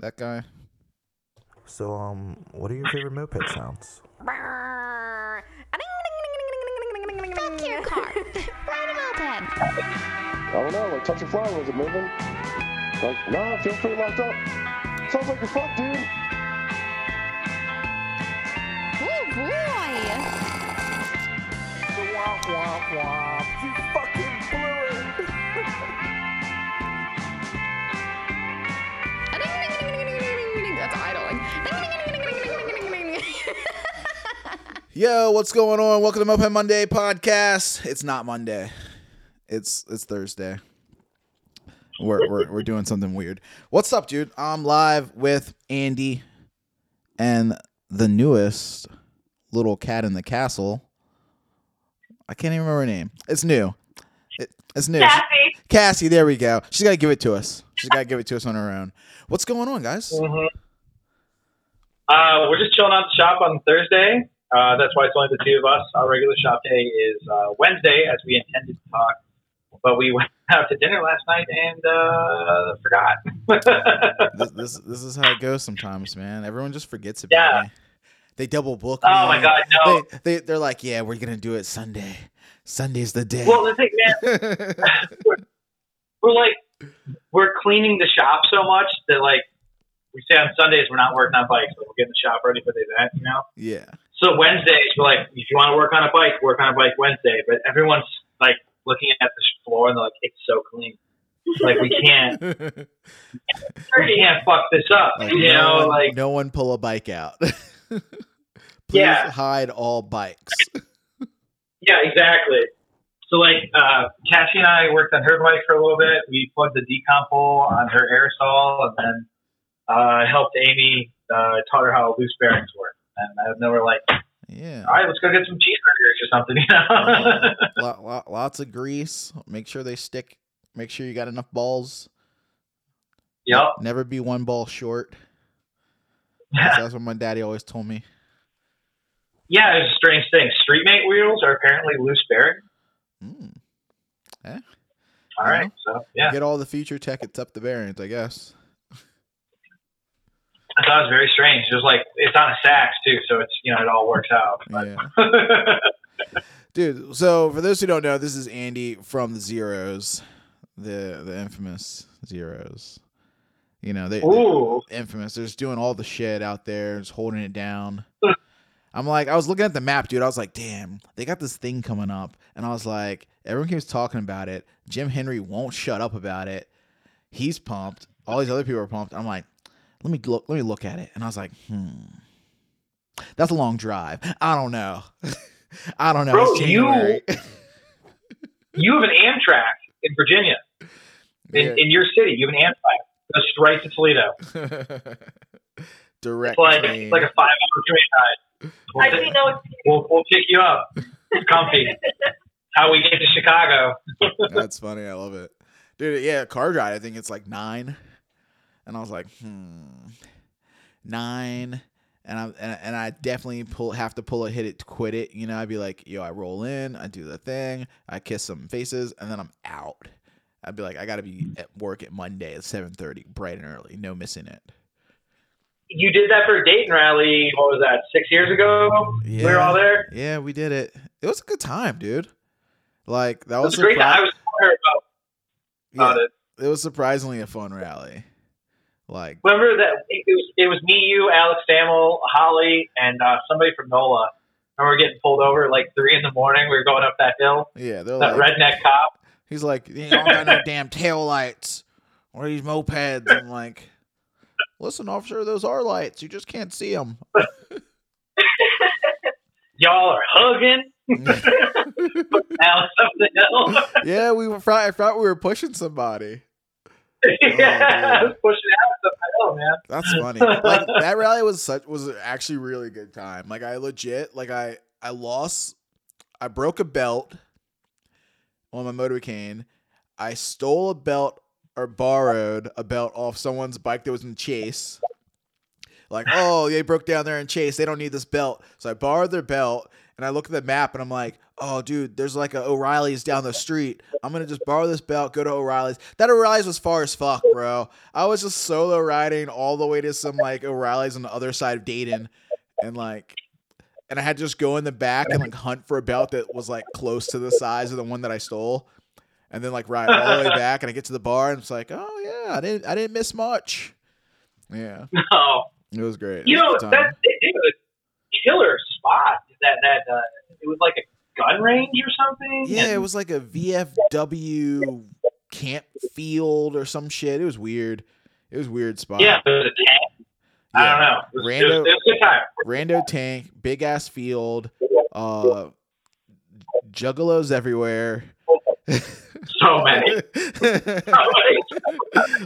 That guy. So, um, what are your favorite moped sounds? Fuck your car. Ride a moped. I don't know, like touch a fly, was it moving? Like, no, I feel pretty locked up. Sounds like you're fucked, dude. Oh boy. Womp womp womp. You fucking Yo, what's going on? Welcome to Moped Monday podcast. It's not Monday. It's it's Thursday. We're we're we're doing something weird. What's up, dude? I'm live with Andy and the newest little cat in the castle. I can't even remember her name. It's new. It, it's new. Cassie. Cassie, there we go. She's got to give it to us. She's got to give it to us on her own. What's going on, guys? hmm Uh, we're just chilling out the shop on Thursday. Uh, that's why it's only the two of us. Our regular shop day is uh, Wednesday, as we intended to talk. But we went out to dinner last night and uh, forgot. this, this this is how it goes sometimes, man. Everyone just forgets about Yeah. me. They double book Oh me. my God, no. They, they they're like, yeah, we're gonna do it Sunday. Sunday's the day. well, the thing, man, we're like, we're cleaning the shop so much that, like, we say on Sundays we're not working on bikes, but we're getting the shop ready for the event, you know? yeah, So Wednesdays, we're like, if you want to work on a bike, work on a bike Wednesday. But everyone's like looking at the floor and they're like, it's so clean. Like we can't, we can't fuck this up. like, you no know, one, like no one pull a bike out. Please Yeah. hide all bikes. yeah, exactly. So like, uh, Cassie and I worked on her bike for a little bit. We plugged the decomp hole on her aerosol, and then uh, helped Amy uh, taught her how loose bearings work. And then we were like, Yeah, all right, let's go get some cheeseburgers or something. You know? lot, lot, lots of grease. Make sure they stick. Make sure you got enough balls. yep. Never be one ball short. That's, that's what my daddy always told me. Yeah, it's a strange thing. Streetmate wheels are apparently loose bearing. Mm. Eh? All right, so yeah, Get all the feature tech except the bearings, I guess. I thought it was very strange. It was like it's on a Sachs too, so it's you know it all works out. Yeah. Dude, so for those who don't know, this is Andy from the Zeros, the the infamous Zeros. You know, they, infamous. They're just doing all the shit out there, just holding it down. I'm like, I was looking at the map, dude. I was like, damn, they got this thing coming up, and I was like, everyone keeps talking about it. Jim Henry won't shut up about it. He's pumped. All these other people are pumped. I'm like, let me look. Let me look at it, and I was like, hmm, that's a long drive. I don't know. I don't know. Bro, It's you- January. you have an Amtrak in Virginia, in, Yeah. in your city. You have an Amtrak. Goes straight to Toledo. Direct It's like train. it's like a five-hour train ride. We'll, I pick- do know we'll, we'll pick you up. It's comfy. How we get to Chicago? That's funny. I love it, dude. Yeah, car ride. I think it's like nine, and I was like, hmm, nine. And I and, and I definitely pull have to pull a hit it to quit it. You know, I'd be like, yo, I roll in, I do the thing, I kiss some faces, and then I'm out. I'd be like, I gotta be at work at Monday at seven thirty, bright and early, no missing it. You did that for a Dayton rally. What was that? Six years ago. We were all there. Yeah, we did it. It was a good time, dude. Like that was, was great. surpri- I was about yeah, it. it was surprisingly a fun rally. Like Remember that it was it was me, you, Alex Stammel, Holly, and uh, somebody from NOLA. And we are getting pulled over at like three in the morning. We were going up that hill. yeah, That like redneck cop. He's like, you don't got no damn tail lights or these mopeds. I'm like, listen, officer, those are lights. You just can't see them. Y'all are hugging. Alex up the hill. yeah, we were. I thought we were pushing somebody. yeah, oh, I was pushing the hill, man. That's funny. Like that rally was such was actually a really good time. Like I legit like I I lost. I broke a belt on my Motobecane. I stole a belt or borrowed a belt off someone's bike that was in chase. Like, oh, they broke down there in chase. They don't need this belt. So I borrowed their belt and I look at the map and I'm like, oh, dude, there's like a O'Reilly's down the street. I'm gonna just borrow this belt, go to O'Reilly's. That O'Reilly's was far as fuck, bro. I was just solo riding all the way to some like O'Reilly's on the other side of Dayton, and like, and I had to just go in the back and like hunt for a belt that was like close to the size of the one that I stole, and then like ride all the way back, and I get to the bar, and it's like, oh yeah, I didn't, I didn't miss much. Yeah, No, it was great. you know that it, it was a killer spot. That that uh, it was like a gun range or something. Yeah, and- it was like a VFW camp field or some shit. It was weird. It was weird spot. yeah. It was a tank. I don't know. It was, it was, it was good time. Rando tank, big ass field, uh, juggalos everywhere. So many.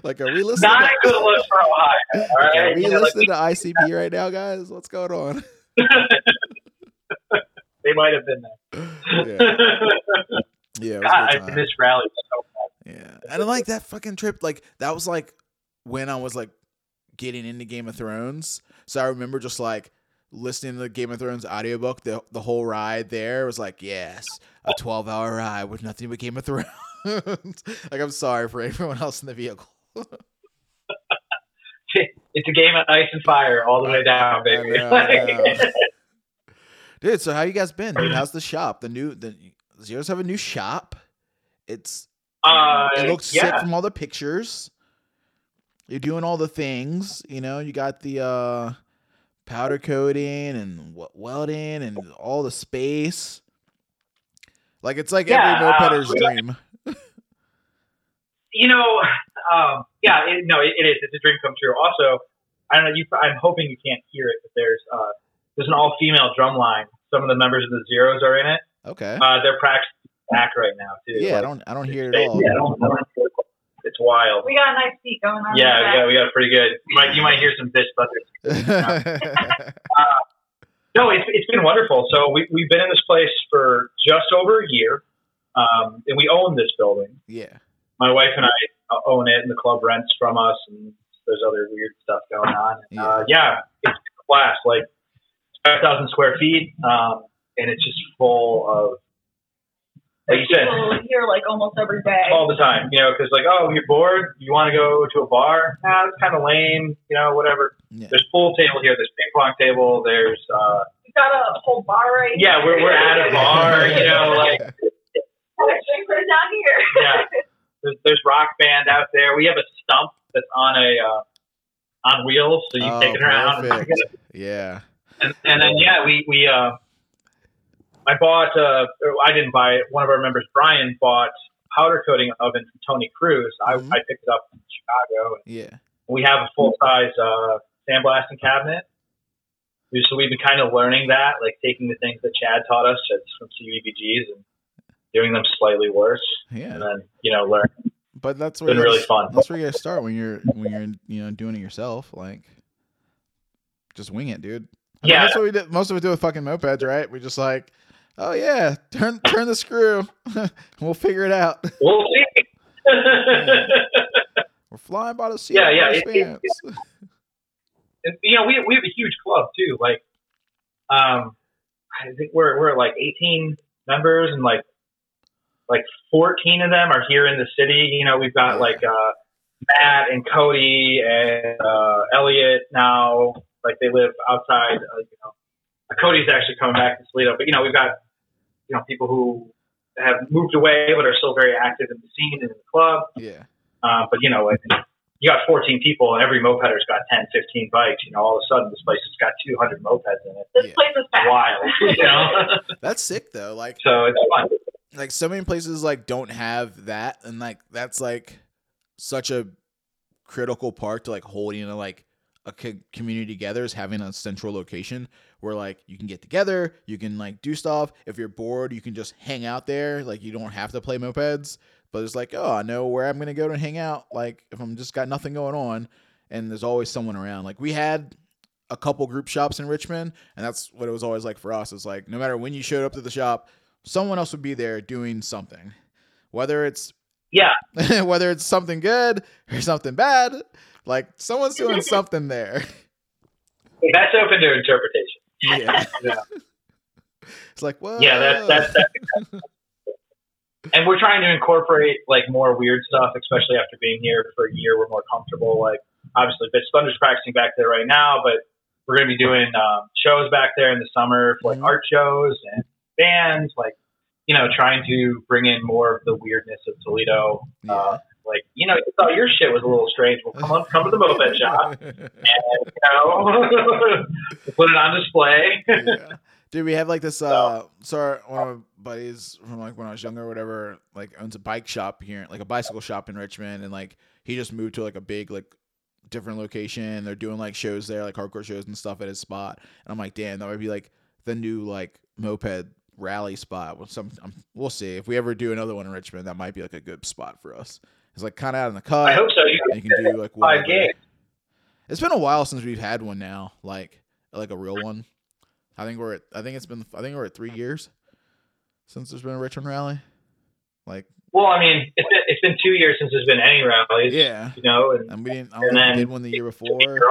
like, are we listening? Not To, a good look for Ohio. All are we You know, like, listening to ICP right now, guys? What's going on? they might have been there. Yeah, yeah, it God, I miss rally so much. Yeah, and I like that fucking trip. Like that was like when I was like getting into Game of Thrones. So I remember just like listening to the Game of Thrones audiobook. The the whole ride there was like, yes, a twelve hour ride with nothing but Game of Thrones. like I'm sorry for everyone else in the vehicle. It's a game of ice and fire all the way down, baby. I know, I know. Dude, so how you guys been? Dude, how's the shop? The new the Zeros have a new shop. It's uh, it looks sick from all the pictures. You're doing all the things, you know. You got the uh, powder coating and welding and all the space. Like it's like Yeah, every uh, mopeder's yeah. dream. you know, um, yeah, it, no, it, it is. It's a dream come true. Also, I don't know. You, I'm hoping you can't hear it, but there's uh, there's an all female drum line. Some of the members of the Zeros are in it. Okay. Uh, they're practicing back right now too. yeah, I don't I don't hear it at all. Yeah, I don't- it's wild. We got a nice seat going on. Yeah, in the yeah, we got pretty good. You might you might hear some bitch buzzers. No, it's, it's been wonderful. So we, we've been in this place for just over a year, um, and we own this building. yeah. My wife and I own it, and the club rents from us, and there's other weird stuff going on. And, uh, yeah, it's class. Like 5,000 square feet, um, and it's just full of, like you said, People here like almost every day. all the time. You know, because like, oh, you're bored, you want to go to a bar? Nah, it's kind of lame. You know, whatever. Yeah. There's pool table here. There's ping pong table. There's uh, We got a whole bar right yeah, we're we're at a bar. You know, like Actually, put it down here. yeah. There's, there's rock band out there. We have a stump that's on a uh, on wheels, so you Oh, take it around. Yeah. And, and then yeah, we we uh, I bought uh, I didn't buy it. One of our members, Brian, bought powder coating oven from Tony Cruz. I, Mhm. I picked it up in Chicago. Yeah. We have a full size uh, sandblasting cabinet. So we've been kind of learning that, like taking the things that Chad taught us from CBBGs and doing them slightly worse, Yeah. and then you know learn. But that's where been really fun. That's where you gotta start when you're when you're you know doing it yourself. Like, just wing it, dude. Yeah. that's what we did. Most of it do with fucking mopeds, right? We just like, oh yeah, turn turn the screw, we'll figure it out. We'll see. We're flying by the seat. Yeah, of yeah, it- it- pants. And, you know, we we have a huge club too. Like, um, I think we're we're like 18 members, and like like 14 of them are here in the city. You know, we've got like uh, Matt and Cody and uh, Elliot now. Like they live outside. Uh, you know, Cody's actually coming back to Toledo, but you know, we've got you know people who have moved away but are still very active in the scene and in the club. yeah, Uh, but you know, like, you got 14 people and every mopeder's got 10, 15 bikes. You know, all of a sudden this place has got 200 mopeds in it. This Yeah. place is wild, you know. that's sick though. Like, so it's fun. like so many places like don't have that, and like that's like such a critical part to like holding a like a co- community together is having a central location where like you can get together, you can like do stuff. If you're bored, you can just hang out there. Like you don't have to play mopeds, but it's like, oh, I know where I'm gonna go to hang out. Like if I'm just got nothing going on, and there's always someone around. Like we had a couple group shops in Richmond, and that's what it was always like for us. It's like no matter when you showed up to the shop, someone else would be there doing something, whether it's Yeah, whether it's something good or something bad. Like someone's doing something there. that's open to interpretation. Yeah. Yeah. It's like, well, Yeah, that's that's that's. and we're trying to incorporate like more weird stuff, especially after being here for a year. We're more comfortable. Like obviously, Bitch Thunder's practicing back there right now, but we're going to be doing um, shows back there in the summer for like Mhm. art shows and bands. Like you know, trying to bring in more of the weirdness of Toledo. Yeah. Like you know, you thought your shit was a little strange. Well, come on, come to the moped shop, and you know, put it on display. yeah. Dude, we have like this. Uh, so one of my buddies from like when I was younger, or whatever, like owns a bike shop here, like a bicycle shop in Richmond, and like he just moved to like a big like different location. They're doing like shows there, like hardcore shows and stuff at his spot. And I'm like, damn, that would be like the new like moped rally spot. Well, some um, we'll see if we ever do another one in Richmond. That might be like a good spot for us. It's like kind of out in the cut. I hope so. You you can do like five games. It's been a while since we've had one now, like like a real one. I think we're at I think it's been I think we're at three years since there's been a Richmond rally. Like Well, I mean, it's been, it's been two years since there's been any rallies. yeah, You know, and and we didn't. I And then did one the year took a year before,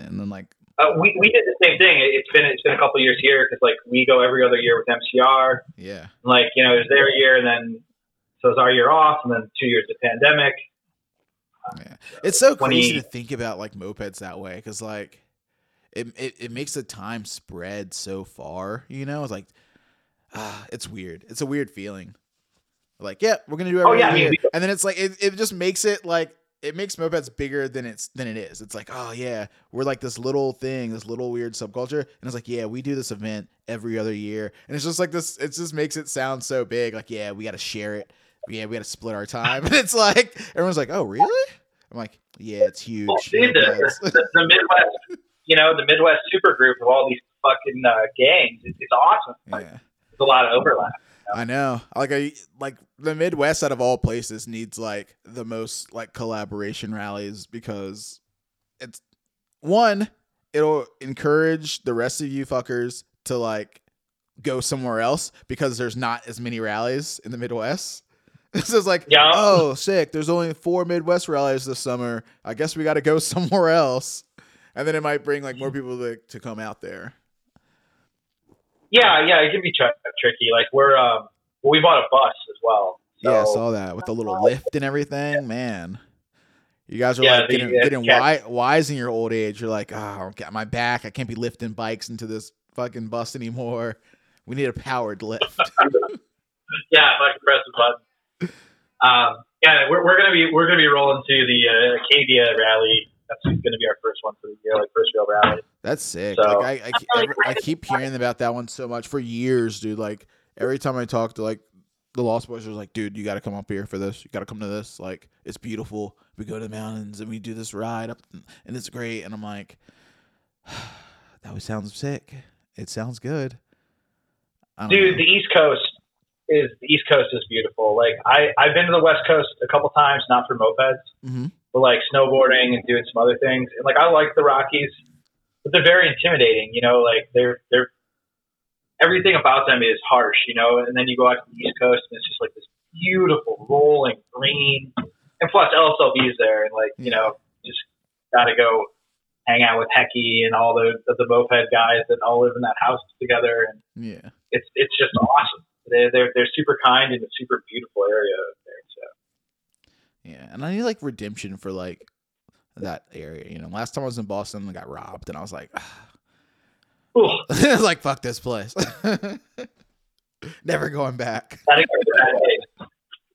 and then like Uh, we we did the same thing. It- It's been it's been a couple years here because like we go every other year with MCR. yeah, like you know, it's their year, and then so it's our year off, and then two years of pandemic. yeah. It's so 20 crazy to think about like mopeds that way because like it, it it makes the time spread so far. You know, it's like ah, it's weird. It's a weird feeling. Like, yeah, we're gonna do every Oh, yeah, I mean, and then it's like it, it just makes it like it makes mopeds bigger than it's than it is. It's like, oh yeah, we're like this little thing, this little weird subculture, and it's like, yeah, we do this event every other year, and it's just like this. It just makes it sound so big. Like, yeah, we got to share it. Yeah, we had to split our time, and it's like everyone's like, oh really? I'm like, yeah, it's huge. Well, dude, the, the, the Midwest, you know, the Midwest super group of all these fucking uh, gangs. It, it's awesome. Like, yeah. there's a lot of overlap. I know. Like I like the Midwest out of all places needs like the most like collaboration rallies because it's one, it'll encourage the rest of you fuckers to like go somewhere else because there's not as many rallies in the Midwest. so is like, Yeah. oh, sick. There's only four Midwest rallies this summer. I guess we got to go somewhere else. And then it might bring like more people to, to come out there. Yeah, yeah, it can be tr- tricky. Like we're um, we bought a bus as well. So, Yeah, I saw that with the little lift and everything. Man, you guys are Yeah, like the, getting, getting cat- wi- wise in your old age. You're like, oh, my back. I can't be lifting bikes into this fucking bus anymore. We need a powered lift. yeah, if I can press the button. Um, yeah, we're, we're gonna be we're gonna be rolling to the uh, Acadia rally. That's gonna be our first one for the year, like first real rally. That's sick. So- like I, I, ke- every- I keep hearing about that one so much for years, dude. Like every time I talk to like the Lost Boys, are like, dude, you got to come up here for this. You got to come to this. Like it's beautiful. We go to the mountains and we do this ride up, and it's great. And I'm like, that sounds sick. It sounds good. Dude, know. the East Coast is the East Coast is beautiful. Like I I've been to the West Coast a couple times, not for mopeds, Mhm. but like snowboarding and doing some other things. And like I like the Rockies, but they're very intimidating. You know, like they're they're everything about them is harsh. You know, and then you go out to the East Coast and it's just like this beautiful rolling green, and plus LSLB is there, and like you know just got to go hang out with Hecky and all the the moped guys that all live in that house together and yeah. it's it's just awesome. They they're they're super kind in a super beautiful area there. So Yeah, and I need like redemption for like that area. You know, last time I was in Boston, I got robbed, and I was like, Ooh, was like, fuck this place. Never going back. that'll give you a bad taste.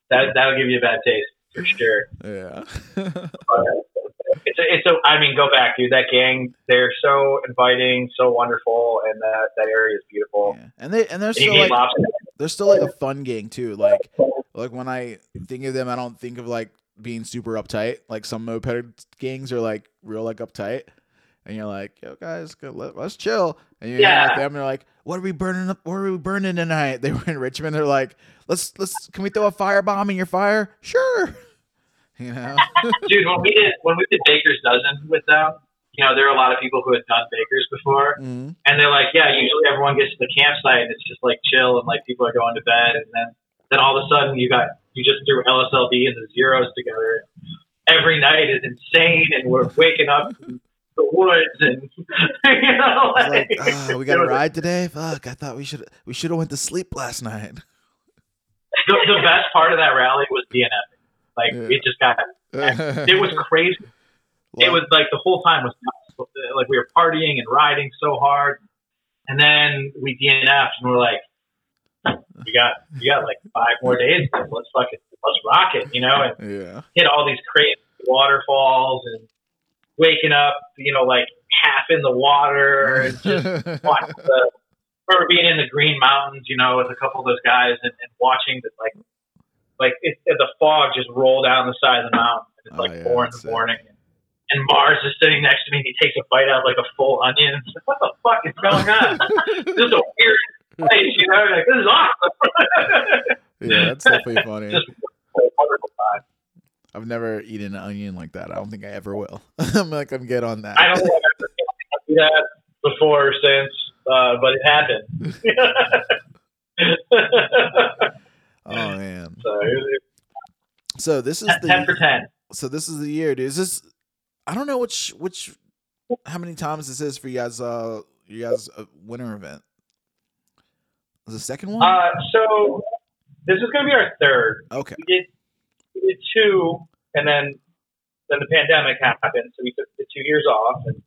That that'll give you a bad taste for sure. Yeah. It's a, I mean, go back, dude. That gang, they're so inviting, so wonderful, and that that area is beautiful. yeah. And they and they're And still like lobster. they're still like a fun gang too. Like like when I think of them, I don't think of like being super uptight. Like some moped gangs are like real like uptight. And you're like, yo, guys, go, let, let's chill. And you're Yeah. them. They're like, what are we burning up? What are we burning tonight? They were in Richmond. They're like, let's let's can we throw a firebomb in your fire? Sure. You know. dude. When we did when we did Baker's Dozen with them, you know, there are a lot of people who had done Baker's before, Mhm. and they're like, yeah, usually everyone gets to the campsite and it's just like chill and like people are going to bed, and then then all of a sudden you got you just threw LSLB and the zeros together. Every night is insane, and we're waking up. In the woods and you know like, like, ah, we got a ride today. Fuck! I thought we should we should have went to sleep last night. the, the best part of that rally was DNF. Like Yeah. it just got it was crazy. it was like the whole time was like we were partying and riding so hard, and then we DNF'd and we're like, we got we got like five more days. Let's fucking let's rock it, you know, and yeah. hit all these crazy waterfalls and waking up, you know, like half in the water and just watch the or being in the Green Mountains, you know, with a couple of those guys and, and watching the like like it, the fog just roll down the side of the mountain and it's Oh, like yeah, four in the it. morning. And Mars is sitting next to me and he takes a bite out of like a full onion. It's like, what the fuck is going on? this is a weird place, you know, like this is awesome. yeah, that's definitely funny. just wonderful time. I've never eaten an onion like that. I don't think I ever will. I'm like, I'm good on that. I don't if I've ever do that before or since, uh, but it happened. Oh man. so So this is ten the ten. so this is the year, dude. Is this? I don't know which which how many times this is for you guys. Uh, you guys uh, winter event. Is the second one? Uh, so this is going to be our third. okay. We did we did two, and then then the pandemic happened, so we took the two years off, and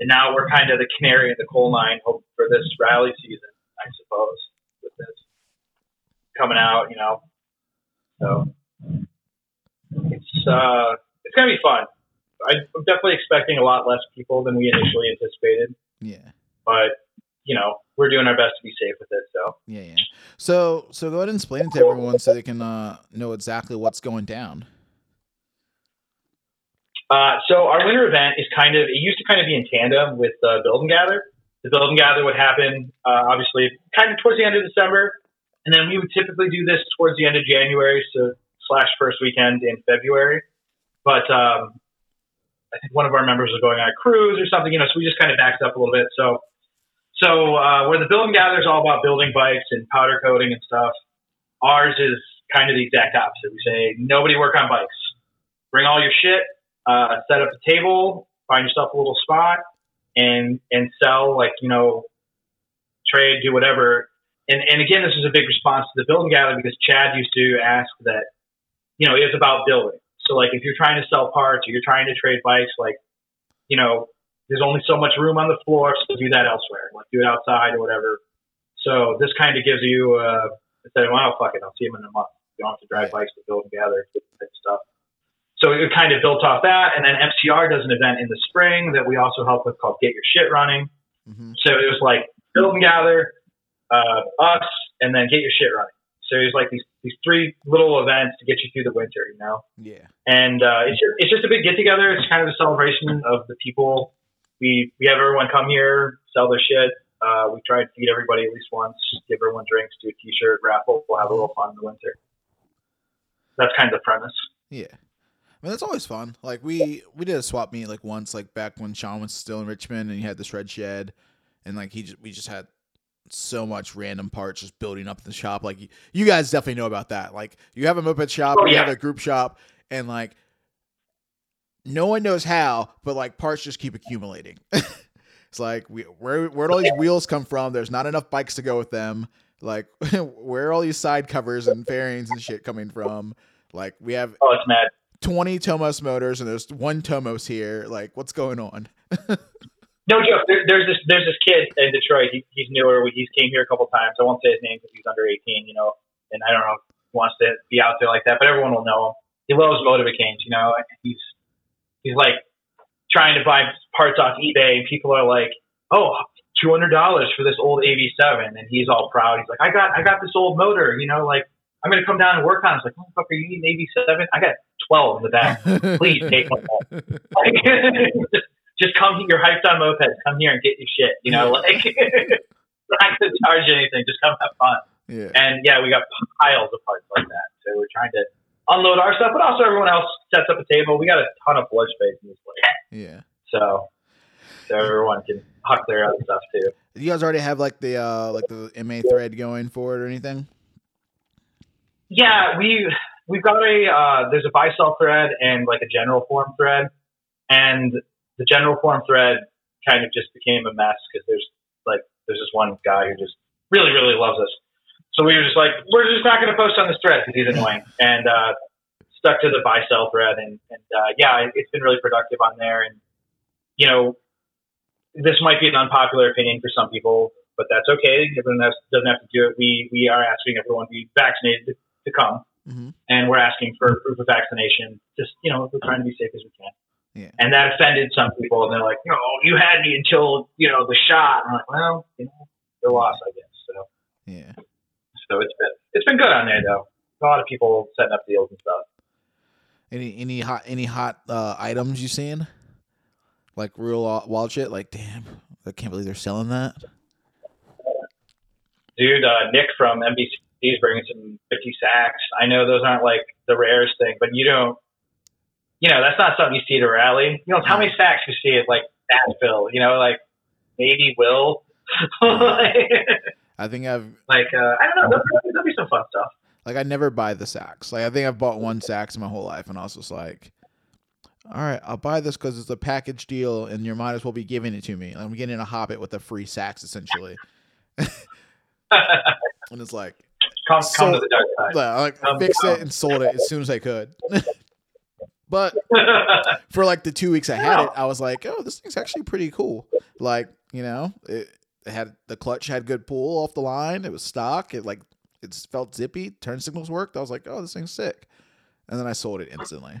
and now we're kind of the canary in the coal mine, hope for this rally season, I suppose, coming out, you know. So it's uh it's gonna be fun. I'm definitely expecting a lot less people than we initially anticipated, Yeah. but you know we're doing our best to be safe with it. So Yeah, yeah. So, so go ahead and explain it to everyone so they can uh, know exactly what's going down. Uh, so our winter event is kind of it used to kind of be in tandem with the build and gather. The build and gather would happen uh, obviously kind of towards the end of December, and then we would typically do this towards the end of January, so slash first weekend in February. But um, I think one of our members was going on a cruise or something, you know, so we just kind of backed up a little bit. So, so uh, where the building gather is all about building bikes and powder coating and stuff, ours is kind of the exact opposite. We say nobody work on bikes. Bring all your shit, uh, set up a table, find yourself a little spot, and and sell like you know, trade, do whatever. And and again, this is a big response to the build and gather because Chad used to ask that, you know, it's about building. So like if you're trying to sell parts or you're trying to trade bikes, like, you know, there's only so much room on the floor, so do that elsewhere. Like do it outside or whatever. So this kind of gives you uh, instead of well, fuck it, I'll see him in a month. You don't have to drive bikes to build and gather type stuff. So it kind of built off that, and then FCR does an event in the spring that we also help with called Get Your Shit Running. hmm So it was like build and gather, uh, us, and then get your shit running. So it was like these these three little events to get you through the winter, you know. Yeah. And uh, it's just, it's just a big get together. It's kind of a celebration of the people. We we have everyone come here, sell their shit. Uh, we try to feed everybody at least once, give everyone drinks, do a t-shirt raffle. We'll have a little fun in the winter. That's kind of the premise. Yeah. I mean, that's always fun. Like we we did a swap meet like once, like back when Sean was still in Richmond, and he had this red shed, and like he just, we just had so much random parts just building up in the shop. Like you, guys definitely know about that. Like you have a moped shop, Oh, you have a group shop, and like no one knows how, but like parts just keep accumulating. it's like we where where do all these wheels come from? There's not enough bikes to go with them. Like where are all these side covers and fairings and shit coming from? Like we have Oh, it's mad. 20 Tomos motors and there's one Tomos here. Like, what's going on? No joke. There, there's this there's this kid in Detroit. He, he's newer. He's came here a couple times. I won't say his name because he's under 18. You know, and I don't know if he wants to be out there like that, but everyone will know him. He loves Motobecanes. You know, and he's he's like trying to buy parts off eBay, and people are like, "Oh, two hundred dollars for this old AV7," and he's all proud. He's like, "I got I got this old motor. You know, like I'm gonna come down and work on." it. It's like, "Motherfucker, you need an AV7? I got 12 in the back. Please take one." Like, just, come here. You're hyped on mopeds. Come here and get your shit. You know, like not to charge you anything. Just come have fun. yeah. And yeah, we got piles of parts like that. So we're trying to unload our stuff, but also everyone else sets up a table. We got a ton of floor space in this place, Yeah. so so everyone can huck their other stuff too. Do you guys already have like the uh like the MA thread going for it or anything? Yeah, we we've got a uh, there's a buy sell thread and like a general form thread, and the general forum thread kind of just became a mess because there's like there's this one guy who just really really loves us. So we were just like, we're just not going to post on this thread because he's annoying, and uh, stuck to the buy sell thread, and, and uh, yeah, it- it's been really productive on there. And you know, this might be an unpopular opinion for some people, but that's okay. Everyone has, doesn't have to do it. We we are asking everyone to be vaccinated to, come, Mhm. and we're asking for proof of vaccination. Just you know, we're trying to be safe as we can. Yeah. And that offended some people, and they're like, "No, you had me until you know the shot." And I'm like, "Well, you know, your loss, I guess." So, Yeah. so it's been it's been good on there though. A lot of people setting up deals and stuff. Any any hot any hot uh, items you seen? Like real wild shit. Like damn, I can't believe they're selling that. Dude, uh, Nick from NBC is bringing some 50 Sachs. I know those aren't like the rarest thing, but you don't, you know, that's not something you see at a rally. You know, how many Sachs you see at like Nashville? You know, like maybe Will. I think I've like uh, I don't know. There'll, there'll be some fun stuff. like I never buy the Sachs. Like I think I've bought one Sachs in my whole life, and I was just like, all right, I'll buy this because it's a package deal, and you might as well be giving it to me. I'm getting a Hobbit with a free Sachs essentially, and it's like, come, come So- to the dark side. I like Um, fixed it and sold it as soon as I could. but for like the two weeks I had it, I was like, oh, this thing's actually pretty cool. Like, you know, it, it had the clutch had good pull off the line. It was stock. It like it felt zippy. Turn signals worked. I was like, oh, this thing's sick. And then I sold it instantly.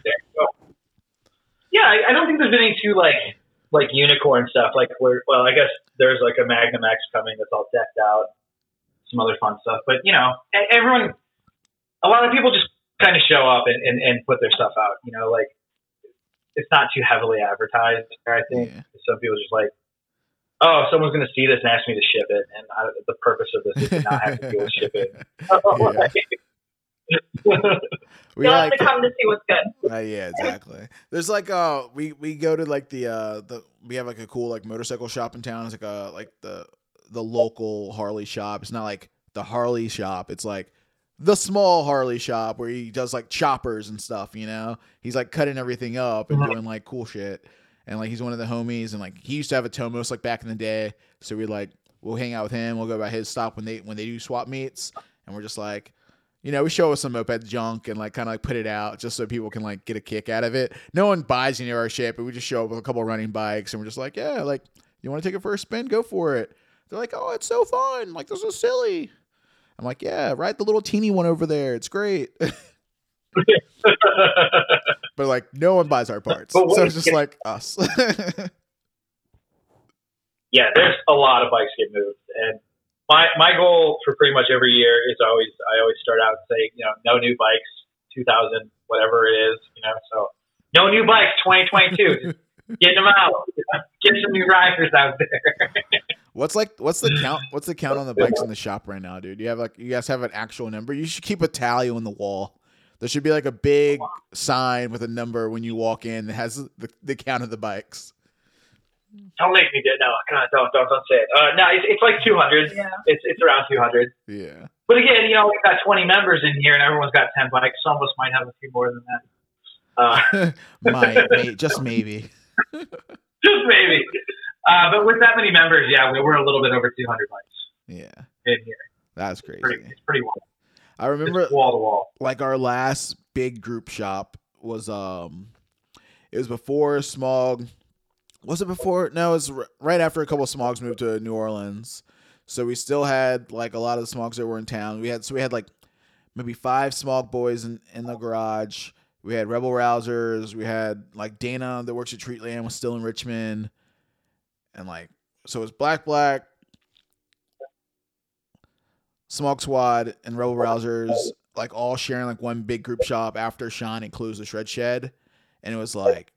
yeah, I, I don't think there's any too like like unicorn stuff. Like where, well, I guess there's like a Magnum X coming that's all decked out, some other fun stuff. But you know, everyone, a lot of people just kind of show up and, and, and put their stuff out. You know, like it's not too heavily advertised. I think Yeah. some people just like, oh, someone's going to see this and ask me to ship it, and I, the purpose of this is to not have to deal with shipping. We You'll like have to come to see what's good. Uh, yeah, exactly. There's like uh we we go to like the uh the we have like a cool like motorcycle shop in town. It's like a like the the local Harley shop. It's not like the Harley shop. It's like the small Harley shop where he does like choppers and stuff, you know? He's like cutting everything up and doing like cool shit. And like he's one of the homies and like he used to have a Tomos like back in the day. So we like we'll hang out with him, we'll go by his stop when they when they do swap meets and we're just like you know, we show us some moped junk and like kind of like put it out just so people can like get a kick out of it. No one buys any of our shit, but we just show up with a couple of running bikes and we're just like, yeah, like you want to take it for a spin, go for it. They're like, oh, it's so fun. Like this is silly. I'm like, yeah, ride the little teeny one over there. It's great. but like no one buys our parts, so it's just like us. yeah, there's a lot of bikes get moved, and my my goal for pretty much every year is always I always start out and say, you know, no new bikes, 2000, whatever it is, you know, so no new bikes, 2022, getting them out, get some new riders out there. What's like what's the count what's the count on the bikes in the shop right now, dude? You have like you guys have an actual number? You should keep a tally on the wall. There should be like a big sign with a number when you walk in that has the, the count of the bikes. don't make me do it. No, God, don't don't don't say it. Uh, no, it's, it's like 200. Yeah. It's it's around 200. Yeah. But again, you know, we've got 20 members in here, and everyone's got 10 bikes. Some of us might have a few more than that. Uh, Might, may, just maybe. just maybe. Uh, but with that many members, yeah, we- we're a little bit over 200 bikes Yeah. in here. That's crazy. it's pretty wild. I remember wall to wall. like our last big group shop was um it was before smog was it before no it was r- right after a couple of smogs moved to new orleans so we still had like a lot of the smogs that were in town we had so we had like maybe five smog boys in, in the garage we had rebel rousers we had like dana that works at treatland was still in richmond and like so it was black black Smog Squad and Rebel Rousers like all sharing like one big group shop after Sean closed the shred shed. And it was like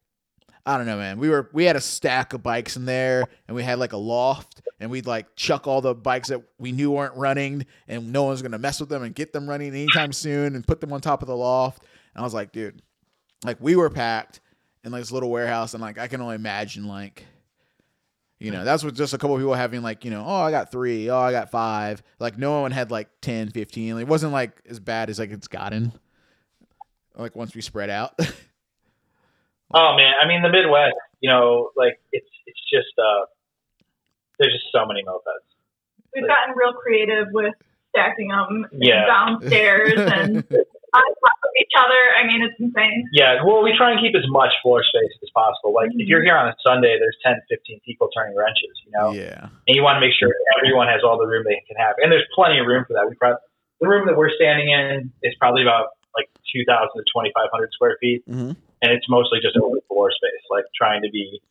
I don't know, man. We were we had a stack of bikes in there and we had like a loft and we'd like chuck all the bikes that we knew weren't running and no one's gonna mess with them and get them running anytime soon and put them on top of the loft. And I was like, dude, like we were packed in like this little warehouse and like I can only imagine like you know, that's what just a couple people having like, you know, oh, I got three, oh, I got five. Like no one had like 10, 15. Like, it wasn't like as bad as like it's gotten. Like once we spread out. Oh man, I mean the Midwest. you know, like it's it's just uh, there's just so many mopeds. We've gotten real creative with stacking them Yeah. downstairs and on top of each other. I mean, it's insane. Yeah, well, we try and keep as much floor space as possible. Like if you're here on a Sunday, there's 10, 15 people turning wrenches, you know, Yeah. and you want to make sure everyone has all the room they can have, and there's plenty of room for that. We probably the room that we're standing in is probably about like 2,000 to 2,500 square feet, hmm and it's mostly just open floor space, like trying to be.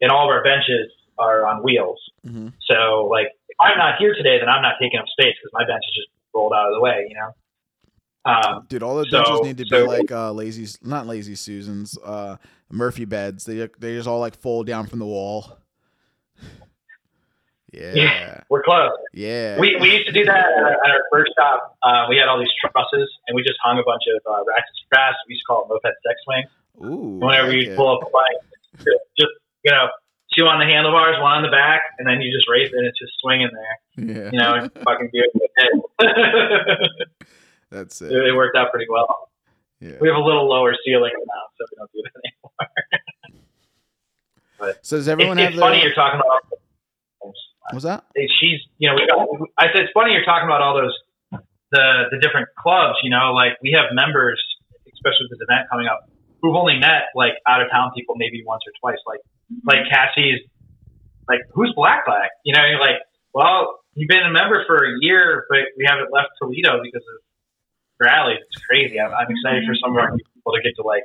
And all of our benches are on wheels, hmm so like if I'm not here today, then I'm not taking up space because my bench is just rolled out of the way, you know. Um, Dude, all the So- benches need to be like uh, lazy, not lazy Susans, uh, Murphy beds. They they just all like fold down from the wall. Yeah, we're close. yeah. We, we used to do that at our, at our first shop. Uh, we had all these trusses, and we just hung a bunch of uh, ratchets and straps. We used to call it moped sex swing. Ooh, Whenever like you pull up a bike, just, you know, two on the handlebars, one on the back, and then you just race it, and it's just swinging there. yeah, You know, and fucking beautiful. that's it, it. it worked out pretty well. Yeah. We have a little lower ceiling now, so we don't do that anymore. So does everyone it's have it's their? funny you're talking about. What's that? she's you know we got I said it's funny you're talking about all those the the different clubs you know like we have members especially with this event coming up who've only met like out of town people maybe once or twice like like Cassie's like who's Black Black you know you're like well you've been a member for a year but we haven't left Toledo because of rallies it's crazy I'm, I'm excited for some of our people to get to like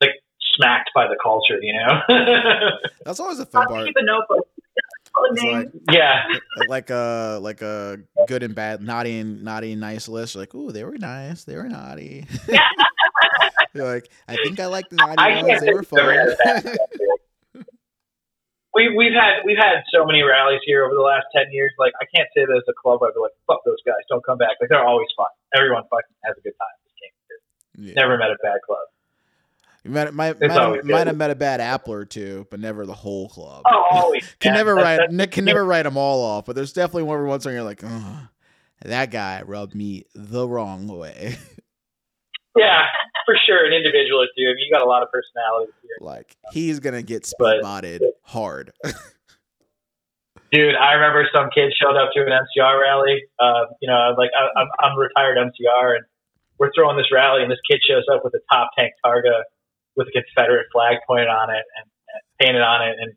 like smacked by the culture you know That's always a fun I'll part. keep a notebook. Full of It's names. like yeah like a like a good and bad, naughty and naughty and nice list. You're like, ooh, they were nice, they were naughty. You're like, I think I like the naughty I ones. They were I've ever had a bad fun. We we've had we've had so many rallies here over the last ten years. Like I can't say that as a club I'd be like, fuck those guys, don't come back. Like they're always fun. Everyone fucking has a good time. This game. Yeah. Never met a bad club. You might might, might, have, might have met a bad apple or two, but never the whole club. Oh, always. can man. never write that's- Nick can never write them all off, but there's definitely one every once in a while you're like, oh, that guy rubbed me the wrong way. Yeah, for sure. An individual or two. I mean, you got a lot of personality here. like he's gonna get speed But- modded hard. Dude, I remember some kid showed up to an MCR rally. Uh, you know, like I, I'm, I'm a retired MCR, and we're throwing this rally, and this kid shows up with a top tank Targa with a Confederate flag pointed on it and, and painted on it, and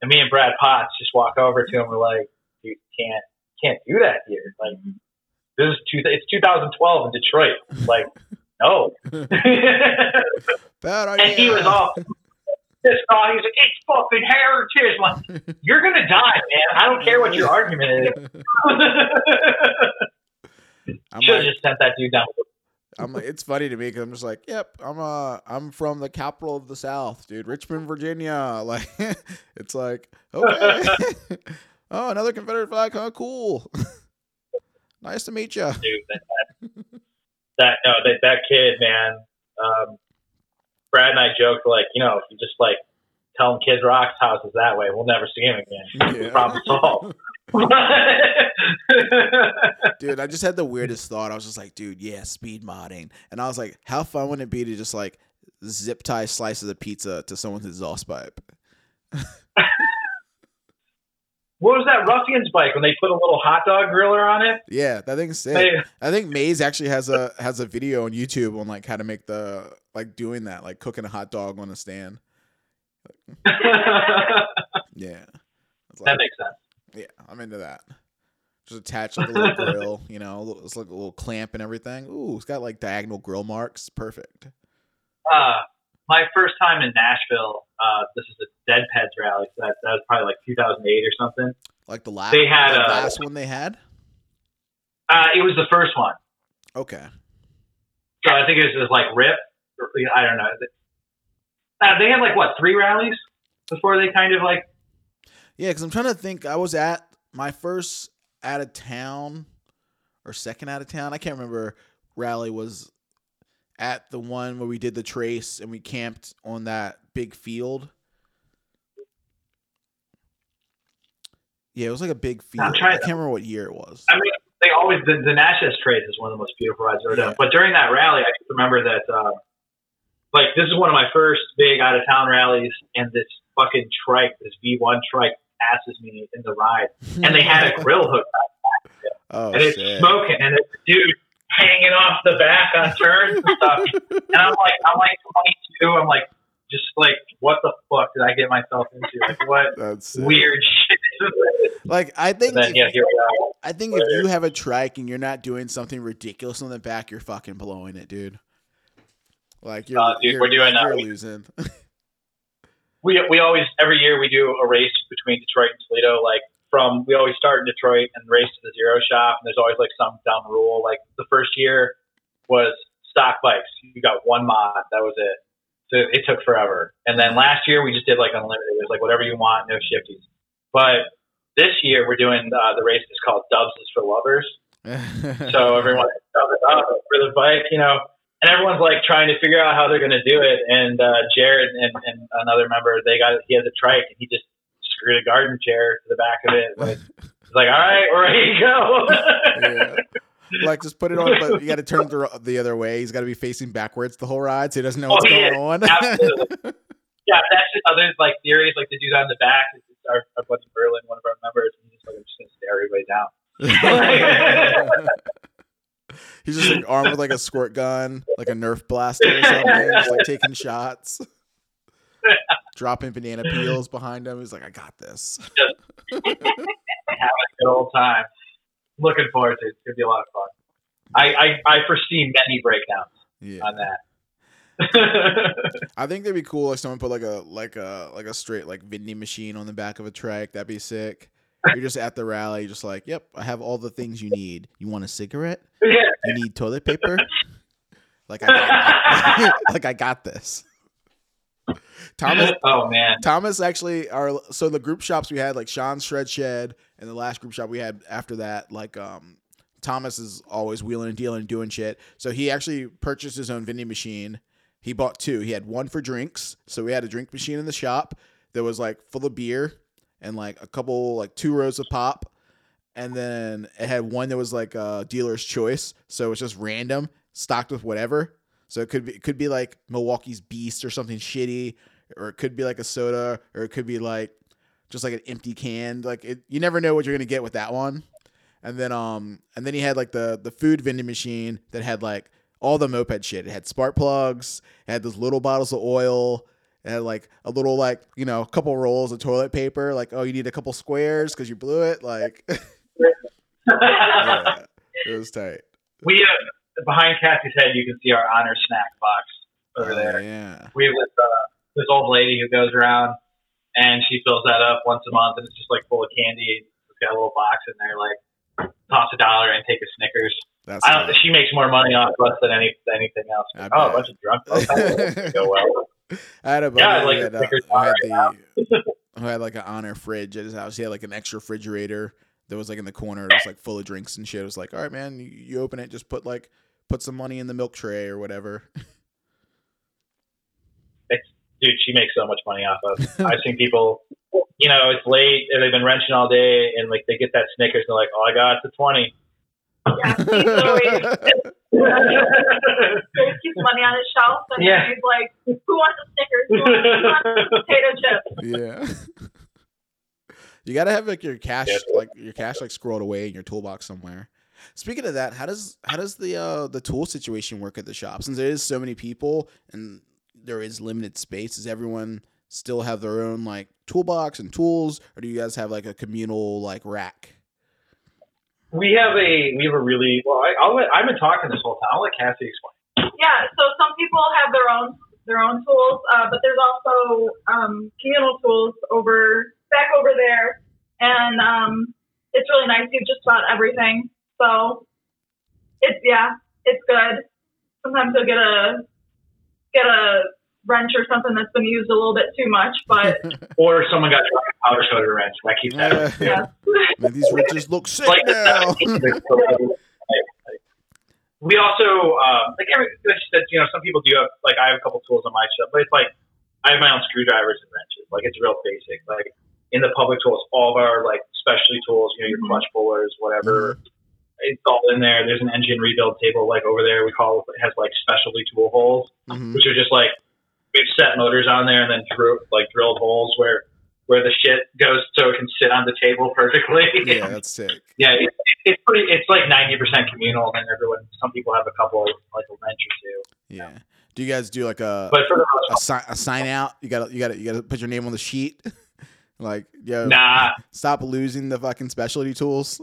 and me and Brad Potts just walk over to him. And we're like, dude, can't can't do that here. Like, this is two, it's 2012 in Detroit. Like, no. Bad idea. and he was all pissed off. He was like, "It's fucking heritage." I'm like, you're gonna die, man. I don't care what your argument is. I'm Should have like, just sent that dude down. I'm like, it's funny to me because I'm just like, yep, I'm uh, I'm from the capital of the South, dude, Richmond, Virginia. Like, it's like, okay, oh, another Confederate flag, huh? Cool. nice to meet you. Dude, that, no, that that kid, man. Um, Brad and I joked like, you know, if you just like tell him Kid Rock's house is that way, we'll never see him again. Yeah. Problem solved. Dude, I just had the weirdest thought. I was just like, dude, yeah, speed modding. And I was like, how fun would it be to just like zip tie slices of pizza to someone's exhaust pipe? what was that ruffian's bike when they put a little hot dog griller on it? Yeah, that thing's sick. They, I think Maze actually has a has a video on YouTube on like how to make the like doing that, like cooking a hot dog on a stand. Yeah. It's that makes sense. yeah, I'm into that. Just attach like a little grill, you know, a little- it's like a little clamp and everything. Ooh, it's got like diagonal grill marks. Perfect. uh, my first time in Nashville, uh, this is a Dead Peds rally. So that, that was probably like 2008 or something. Like the last They had the last one they had. Uh, it was the first one. Okay. So I think it was just like RIP. or- I don't know. Uh, they had like what three rallies before they kind of like. Yeah, because I'm trying to think. I was at my first out of town or second out of town. I can't remember. Rally was at the one where we did the trace and we camped on that big field. Yeah, it was like a big field. I'm trying I can't remember what year it was. I mean, they always the, the Natchez Trace is one of the most beautiful rides I've ever Yeah. done. But during that rally, I just remember that uh, like this is one of my first big out of town rallies, and this fucking trike, this V1 trike, passes me in the ride, and they had a grill hook, on oh and it's shit. smoking, and it's a dude hanging off the back on turns and stuff, and I'm like, I'm like 22, I'm like, just like, what the fuck did I get myself into? Like, what That's weird shit? Like I think then if- yeah, here we are. I think if you have a trike and you're not doing something ridiculous on the back, you're fucking blowing it, dude. Like you're, Uh, dude, you're, we're doing you're losing. we we always every year we do a race between Detroit and Toledo. Like from we always start in Detroit and race to the zero shop, and there's always like some dumb rule. Like the first year was stock bikes. You got one mod, that was it. So it took forever. And then last year we just did like unlimited. It was like whatever you want, no shifties. But this year we're doing uh, the race is called Dubs is for Lovers. So everyone dubs it up for the bike, you know, and everyone's like trying to figure out how they're going to do it. And uh, Jared and, and another member, they got he has a trike, and he just screwed a garden chair to the back of it. Like, it's like, all right, we're ready to go. yeah. Like just put it on, but you got to turn the, the other way. He's got to be facing backwards the whole ride, so he doesn't know oh, what's Oh, yeah, going on. absolutely. yeah, that's just other like theories, like the dude on the back. Is our, our buddy Berlin, one of our members, and he's just like, I'm just going to stare everybody down. He's just like armed with like a squirt gun, like a Nerf blaster or something, just like taking shots, dropping banana peels behind him. He's like, I got this. Having a good old time. Looking forward to it. It's going to be a lot of fun. I, I, I foresee many breakdowns Yeah. on that. I think that'd be cool if someone put like a like a like a straight like vending machine on the back of a trike. That'd be sick. You're just at the rally, just like, yep, I have all the things you need. You want a cigarette? yeah. You need toilet paper? Like I got, like I got this. Thomas Oh man. Thomas actually are so the group shops we had like Sean's Shred Shed and the last group shop we had after that like um Thomas is always wheeling and dealing and doing shit. So he actually purchased his own vending machine. He bought two. He had one for drinks. So we had a drink machine in the shop that was like full of beer and like a couple like two rows of pop. And then it had one that was like a dealer's choice. So it was just random, stocked with whatever. So it could be it could be like Milwaukee's Beast or something shitty, or it could be like a soda, or it could be like just like an empty can. Like it, you never know what you're gonna get with that one. And then um and then he had like the the food vending machine that had like all the moped shit. It had spark plugs, it had those little bottles of oil, it had like a little like, you know, a couple rolls of toilet paper, like, oh you need a couple squares because you blew it. Like yeah, it was tight. we uh, behind Cassie's head, you can see our honor snack box over Oh, there. yeah. We have uh, this old lady who goes around and she fills that up once a month, and it's just like full of candy. It's got a little box in there, like toss a dollar and take a Snickers. That's I don't. She makes more money off us than any anything else. I oh, a bunch of drunk would go well. I had a buddy Yeah, like had, uh, who had bar the who had like an honor fridge at his house. He had like an extra refrigerator that was like in the corner. It was like full of drinks and shit. It was like, all right, man, you, you open it, just put like put some money in the milk tray or whatever. Dude, she makes so much money off of. I've seen people, you know, it's late and they've been wrenching all day, and like they get that Snickers, and they're like, "Oh, I got it to 20. Yeah, he's literally keeps money on his shelf, and Yeah. he's like, "Who wants a Snickers? Who wants, who wants potato chips?" yeah. You gotta have like your cash, Yeah. like your cash, like scrolled away in your toolbox somewhere. Speaking of that, how does how does the uh the tool situation work at the shop? Since there is so many people and there is limited space, does everyone still have their own like toolbox and tools, or do you guys have like a communal like rack? We have a we have a really well. I, I'll let, I've been talking this whole time. I'll let Cassie explain. Yeah, so some people have their own their own tools, uh, but there's also um, communal tools over back over there, and um, it's really nice. You have just about everything. So it's yeah, it's good. Sometimes you'll get a get a wrench or something that's been used a little bit too much, but Or someone got drunk on powder soda wrench. That keeps happening. too. yeah. Man, these wrenches look sick like now. we also um, like every it's that you know some people do have like I have a couple tools on my shelf, but it's like I have my own screwdrivers and wrenches. Like it's real basic. Like in the public tools, all of our like specialty tools, you know, your clutch pullers, whatever. It's all in there. There's an engine rebuild table like over there. We call it has like specialty tool holes, Mhm. which are just like we've set motors on there and then drew like drilled holes where where the shit goes so it can sit on the table perfectly. Yeah, that's sick. yeah, it, it's pretty. It's like ninety percent communal, and then everyone. Some people have a couple like a wrench or two, Yeah. Do you guys do like a but for the a, sign, a sign out? You got to you got to you got to put your name on the sheet. like, yo, Nah, stop losing the fucking specialty tools.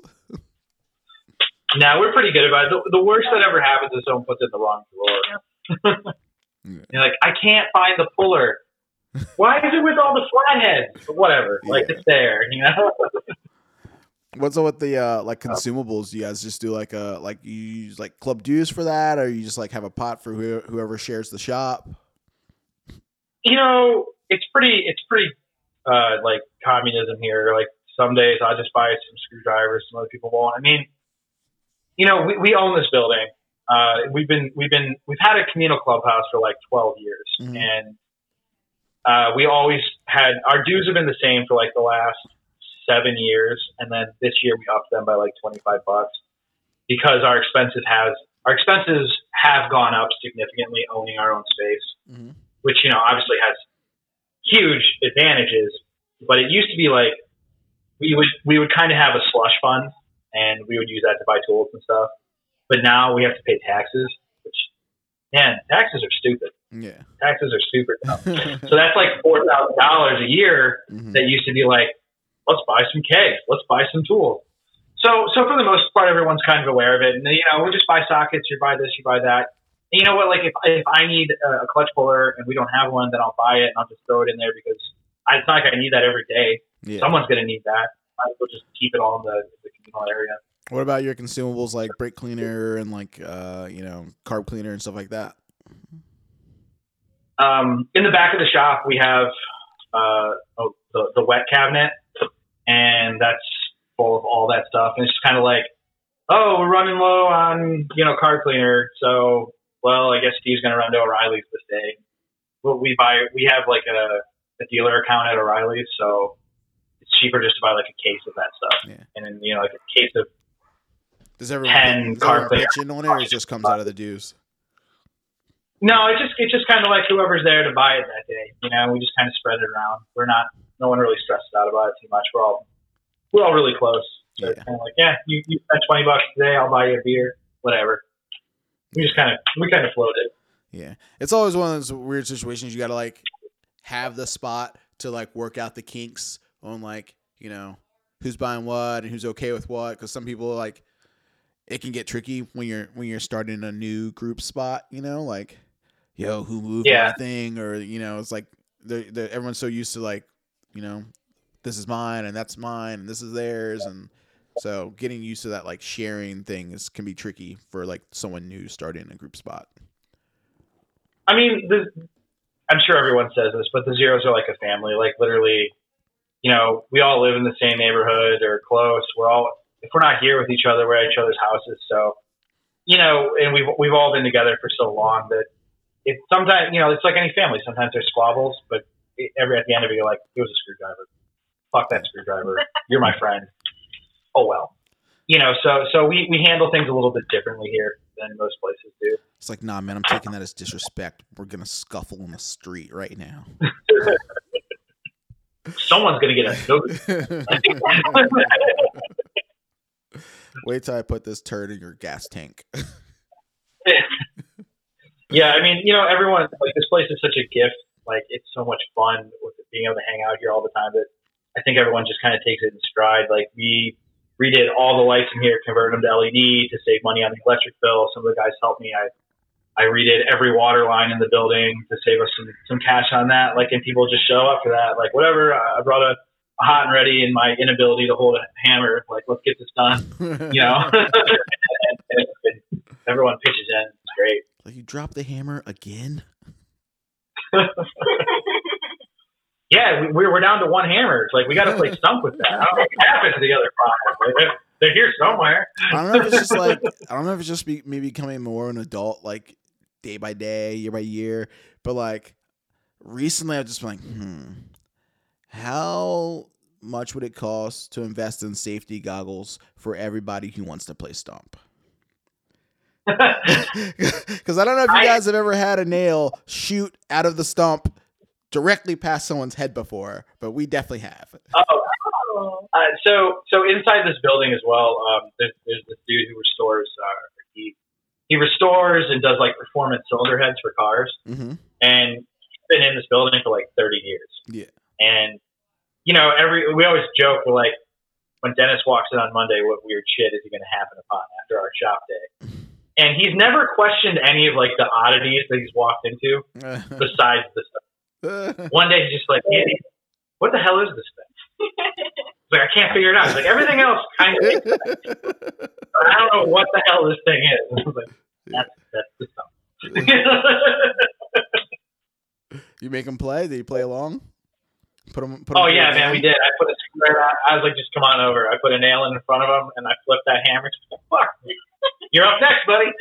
Nah, we're pretty good about it. The, the worst that ever happens is someone puts it in the wrong drawer. You're like, I can't find the puller. Why is it with all the flatheads? But whatever, like Yeah. it's there, you know. What's up with the uh like consumables? Do you guys just do like a like you use like club dues for that, or you just like have a pot for who, whoever shares the shop? you know, it's pretty, it's pretty, uh, like communism here. Like some days I'll just buy some screwdrivers, some other people won't. I mean, you know, we, we own this building. Uh, we've been, we've been, we've had a communal clubhouse for like 12 years Mhm. and, uh, we always had, our dues have been the same for like the last seven years. And then this year we upped them by like 25 bucks because our expenses has, our expenses have gone up significantly owning our own space Mm-hmm. which you know obviously has huge advantages. But it used to be like we would we would kind of have a slush fund, and we would use that to buy tools and stuff. But now we have to pay taxes, which man, taxes are stupid. Yeah. Taxes are super dumb. so that's like four thousand dollars a year Mhm. that used to be like, let's buy some kegs, let's buy some tools. So, so for the most part, everyone's kind of aware of it, and you know, we just buy sockets. You buy this, you buy that. And you know what? Like, if if I need a clutch puller and we don't have one, then I'll buy it and I'll just throw it in there because I, it's not like I need that every day. Yeah. Someone's gonna need that. I will just keep it all in the, the communal area. What about your consumables like brake cleaner and like uh you know carb cleaner and stuff like that? Um, in the back of the shop, we have uh, oh, the, the wet cabinet, and that's full of all that stuff. And it's just kind of like, oh, we're running low on you know car cleaner, so well, I guess Steve's gonna run to O'Reilly's this day. Well, we buy we have like a, a dealer account at O'Reilly's, so it's cheaper just to buy like a case of that stuff, Yeah. and then you know like a case of Does everyone, 10 does everyone carb cleaner. pitch in on it, or it just comes out of the dues? No, it's just it's just kind of like whoever's there to buy it that day. You know, we just kind of spread it around. We're not no one really stresses out about it too much. We're all we're all really close. So it's Yeah. kind of like, yeah, you, you spent twenty bucks today, I'll buy you a beer, whatever. We just kind of we kind of floated. Yeah, it's always one of those weird situations. You got to like have the spot to like work out the kinks on like you know who's buying what and who's okay with what. Because some people like it can get tricky when you're when you're starting a new group spot. You know, like yo, who moved Yeah. my thing, or you know, it's like they're, they're, everyone's so used to like you know this is mine and that's mine and this is theirs and so getting used to that like sharing thing is can be tricky for like someone new starting a group spot. I mean, the, I'm sure everyone says this, but the zeros are like a family. Like literally, you know, we all live in the same neighborhood or close. We're all if we're not here with each other, we're at each other's houses. So, you know, and we've we've all been together for so long that it sometimes you know it's like any family. Sometimes there's squabbles, but it, every at the end of it, you're like, it was a screwdriver. Fuck that screwdriver. You're my friend. Oh well. You know, so so we, we handle things a little bit differently here than most places do. It's like, nah, man, I'm taking that as disrespect. We're gonna scuffle in the street right now. Someone's gonna get a. Wait till I put this turd in your gas tank. yeah, I mean, you know, everyone like this place is such a gift. Like it's so much fun with being able to hang out here all the time that I think everyone just kind of takes it in stride. Like we redid all the lights in here, converted them to LED to save money on the electric bill. Some of the guys helped me. I I redid every water line in the building to save us some some cash on that. Like, and people just show up for that. Like, whatever. I brought a, a hot and ready in my inability to hold a hammer. Like, let's get this done. You know. and, and it's everyone pitches in. It's great. like you drop the hammer again. Yeah, we, we're we're down to one hammer. It's like we got to play stump with that. I don't know what happened to the other five. Like, they're here somewhere. I don't know if it's just like I don't know if it's just be, me becoming more an adult, like day by day, year by year. But like recently, I've just been like, hmm, how much would it cost to invest in safety goggles for everybody who wants to play stomp? Because I don't know if you guys have ever had a nail shoot out of the stump directly past someone's head before, but we definitely have. Oh. Uh, so, so inside this building as well, um, there's, there's this dude who restores. Uh, he he restores and does like performance cylinder heads for cars, hmm and he's been in this building for like 30 years. Yeah. And you know, every we always joke we're like, when Dennis walks in on Monday, what weird shit is he going to happen upon after our shop day? And he's never questioned any of like the oddities that he's walked into besides this stuff. One day he's just like, Andy, what the hell is this thing? Like, I can't figure it out. Like, everything else kind of makes sense. but I don't know what the hell this thing is. Like, that's, that's the stuff. you make them play? Did you play along? Put him. Put 'em oh, yeah, man, we did. I put a square, I was like, just come on over. I put a nail in front of him and I flipped that hammer. Like, Fuck. You're up next, buddy.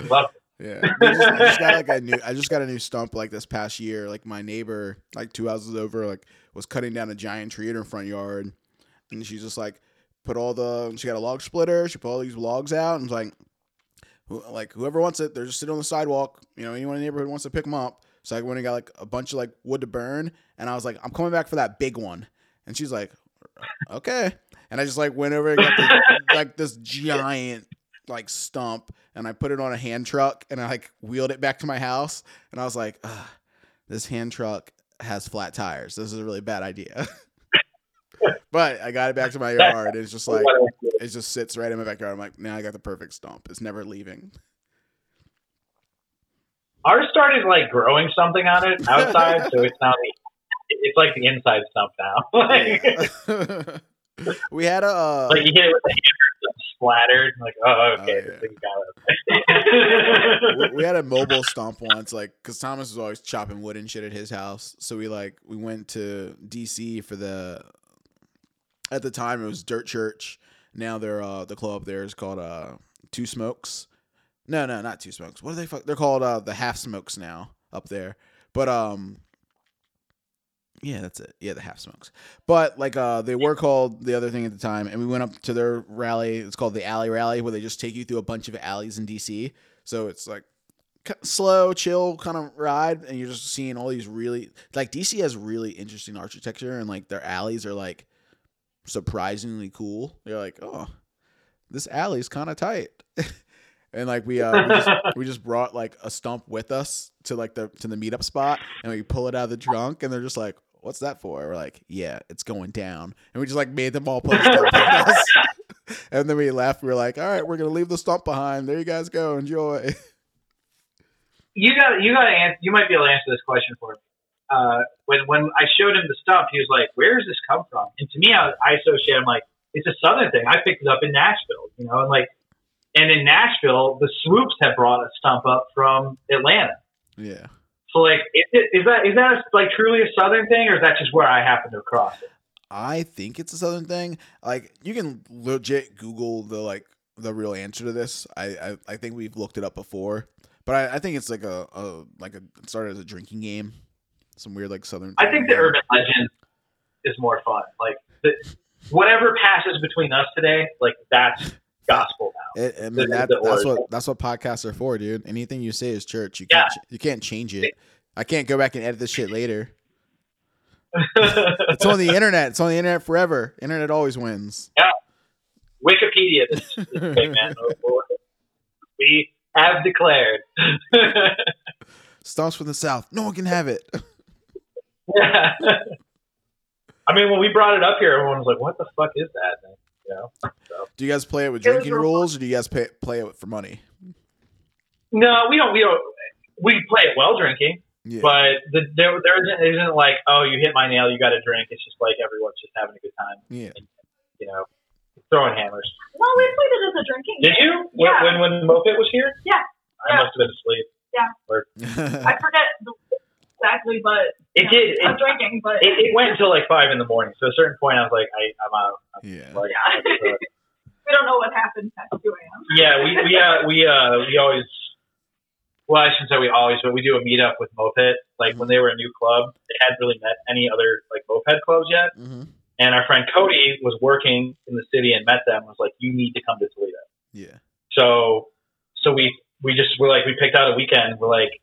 Love it. Yeah, I just, I just got like a new. I just got a new stump like this past year. Like my neighbor, like two houses over, like was cutting down a giant tree in her front yard, and she's just like put all the. She got a log splitter. She put all these logs out, and was like, who, like whoever wants it, they're just sitting on the sidewalk. You know, anyone in the neighborhood wants to pick them up. So I went and got like a bunch of like wood to burn, and I was like, I'm coming back for that big one, and she's like, okay, and I just like went over and got the, like this giant like stump and I put it on a hand truck and I like wheeled it back to my house and I was like, this hand truck has flat tires. This is a really bad idea. but I got it back to my yard. It's just like it just sits right in my backyard. I'm like, now I got the perfect stump. It's never leaving. Ours started like growing something on it outside, so it's now the, it's like the inside stump now. we had a uh, like you hit it with the hammer, splattered. Like, oh, okay, Oh, yeah. we- we had a mobile stomp once, like, cause Thomas was always chopping wood and shit at his house. So we like we went to DC for the. At the time, it was Dirt Church. Now they're uh the club there is called uh Two Smokes. No, no, not Two Smokes. What are they? Fuck? They're called uh the Half Smokes now up there. But um. Yeah, that's it. Yeah, the half smokes. But like uh they were called the other thing at the time and we went up to their rally. It's called the Alley Rally where they just take you through a bunch of alleys in DC. So it's like slow, chill kind of ride and you're just seeing all these really like DC has really interesting architecture and like their alleys are like surprisingly cool. You're like, "Oh, this alley's kind of tight." and like we uh we just, we just brought like a stump with us to like the to the meetup spot and we pull it out of the trunk and they're just like what's that for we're like yeah it's going down and we just like made them all put a stump us and then we left we were like all right we're gonna leave the stump behind there you guys go enjoy you got you got to answer. You might be able to answer this question for me. Uh, when when I showed him the stump, he was like, "Where does this come from?" And to me, I, I associate. I'm like, it's a southern thing. I picked it up in Nashville, you know, and like, and in Nashville, the Swoops have brought a stump up from Atlanta. yeah So like, is, it, is that is that like truly a southern thing, or is that just where I happen to cross it? I think it's a southern thing. Like you can legit Google the like the real answer to this. I I, I think we've looked it up before, but I, I think it's like a, a like a it started as a drinking game. Some weird like southern. I think the urban legend is more fun. Like the, whatever passes between us today, like that's gospel now. It, I mean that, that's what that's what podcasts are for, dude. Anything you say is church. You can't you can't change it. I can't go back and edit this shit later. It's on the internet. It's on the internet forever. Internet always wins. Yeah, Wikipedia, this, this big man. We have declared. Stomps from the south. No one can have it. yeah. I mean, when we brought it up here, everyone was like, "What the fuck is that?" thing?" You know. Do you guys play it with It drinking real rules, or do you guys pay, play it for money? No, we don't. We don't. We play it while drinking, Yeah. but the, there there isn't, isn't like, "Oh, you hit my nail, you got to drink." It's just like everyone's just having a good time. yeah. You know, throwing hammers. No, we played it as a drinking Did game. you? When Yeah. when, when Mofit was here? Yeah. I Yeah. must have been asleep. Yeah. I forget the, exactly, but It yeah, did. I'm It, drinking, but it, it went until like five in the morning. So at a certain point, I was like, I, I'm out. I'm yeah. like, Yeah. we don't know what happened at 2 a.m. yeah, we we uh, we uh, we always well, I shouldn't say we always, but we do a meetup with Moped. Like when they were a new club, they hadn't really met any other like Moped clubs yet. hmm And our friend Cody was working in the city and met them. Was like, you need to come to Toledo. Yeah. So, so we we just we're like we picked out a weekend. We're like,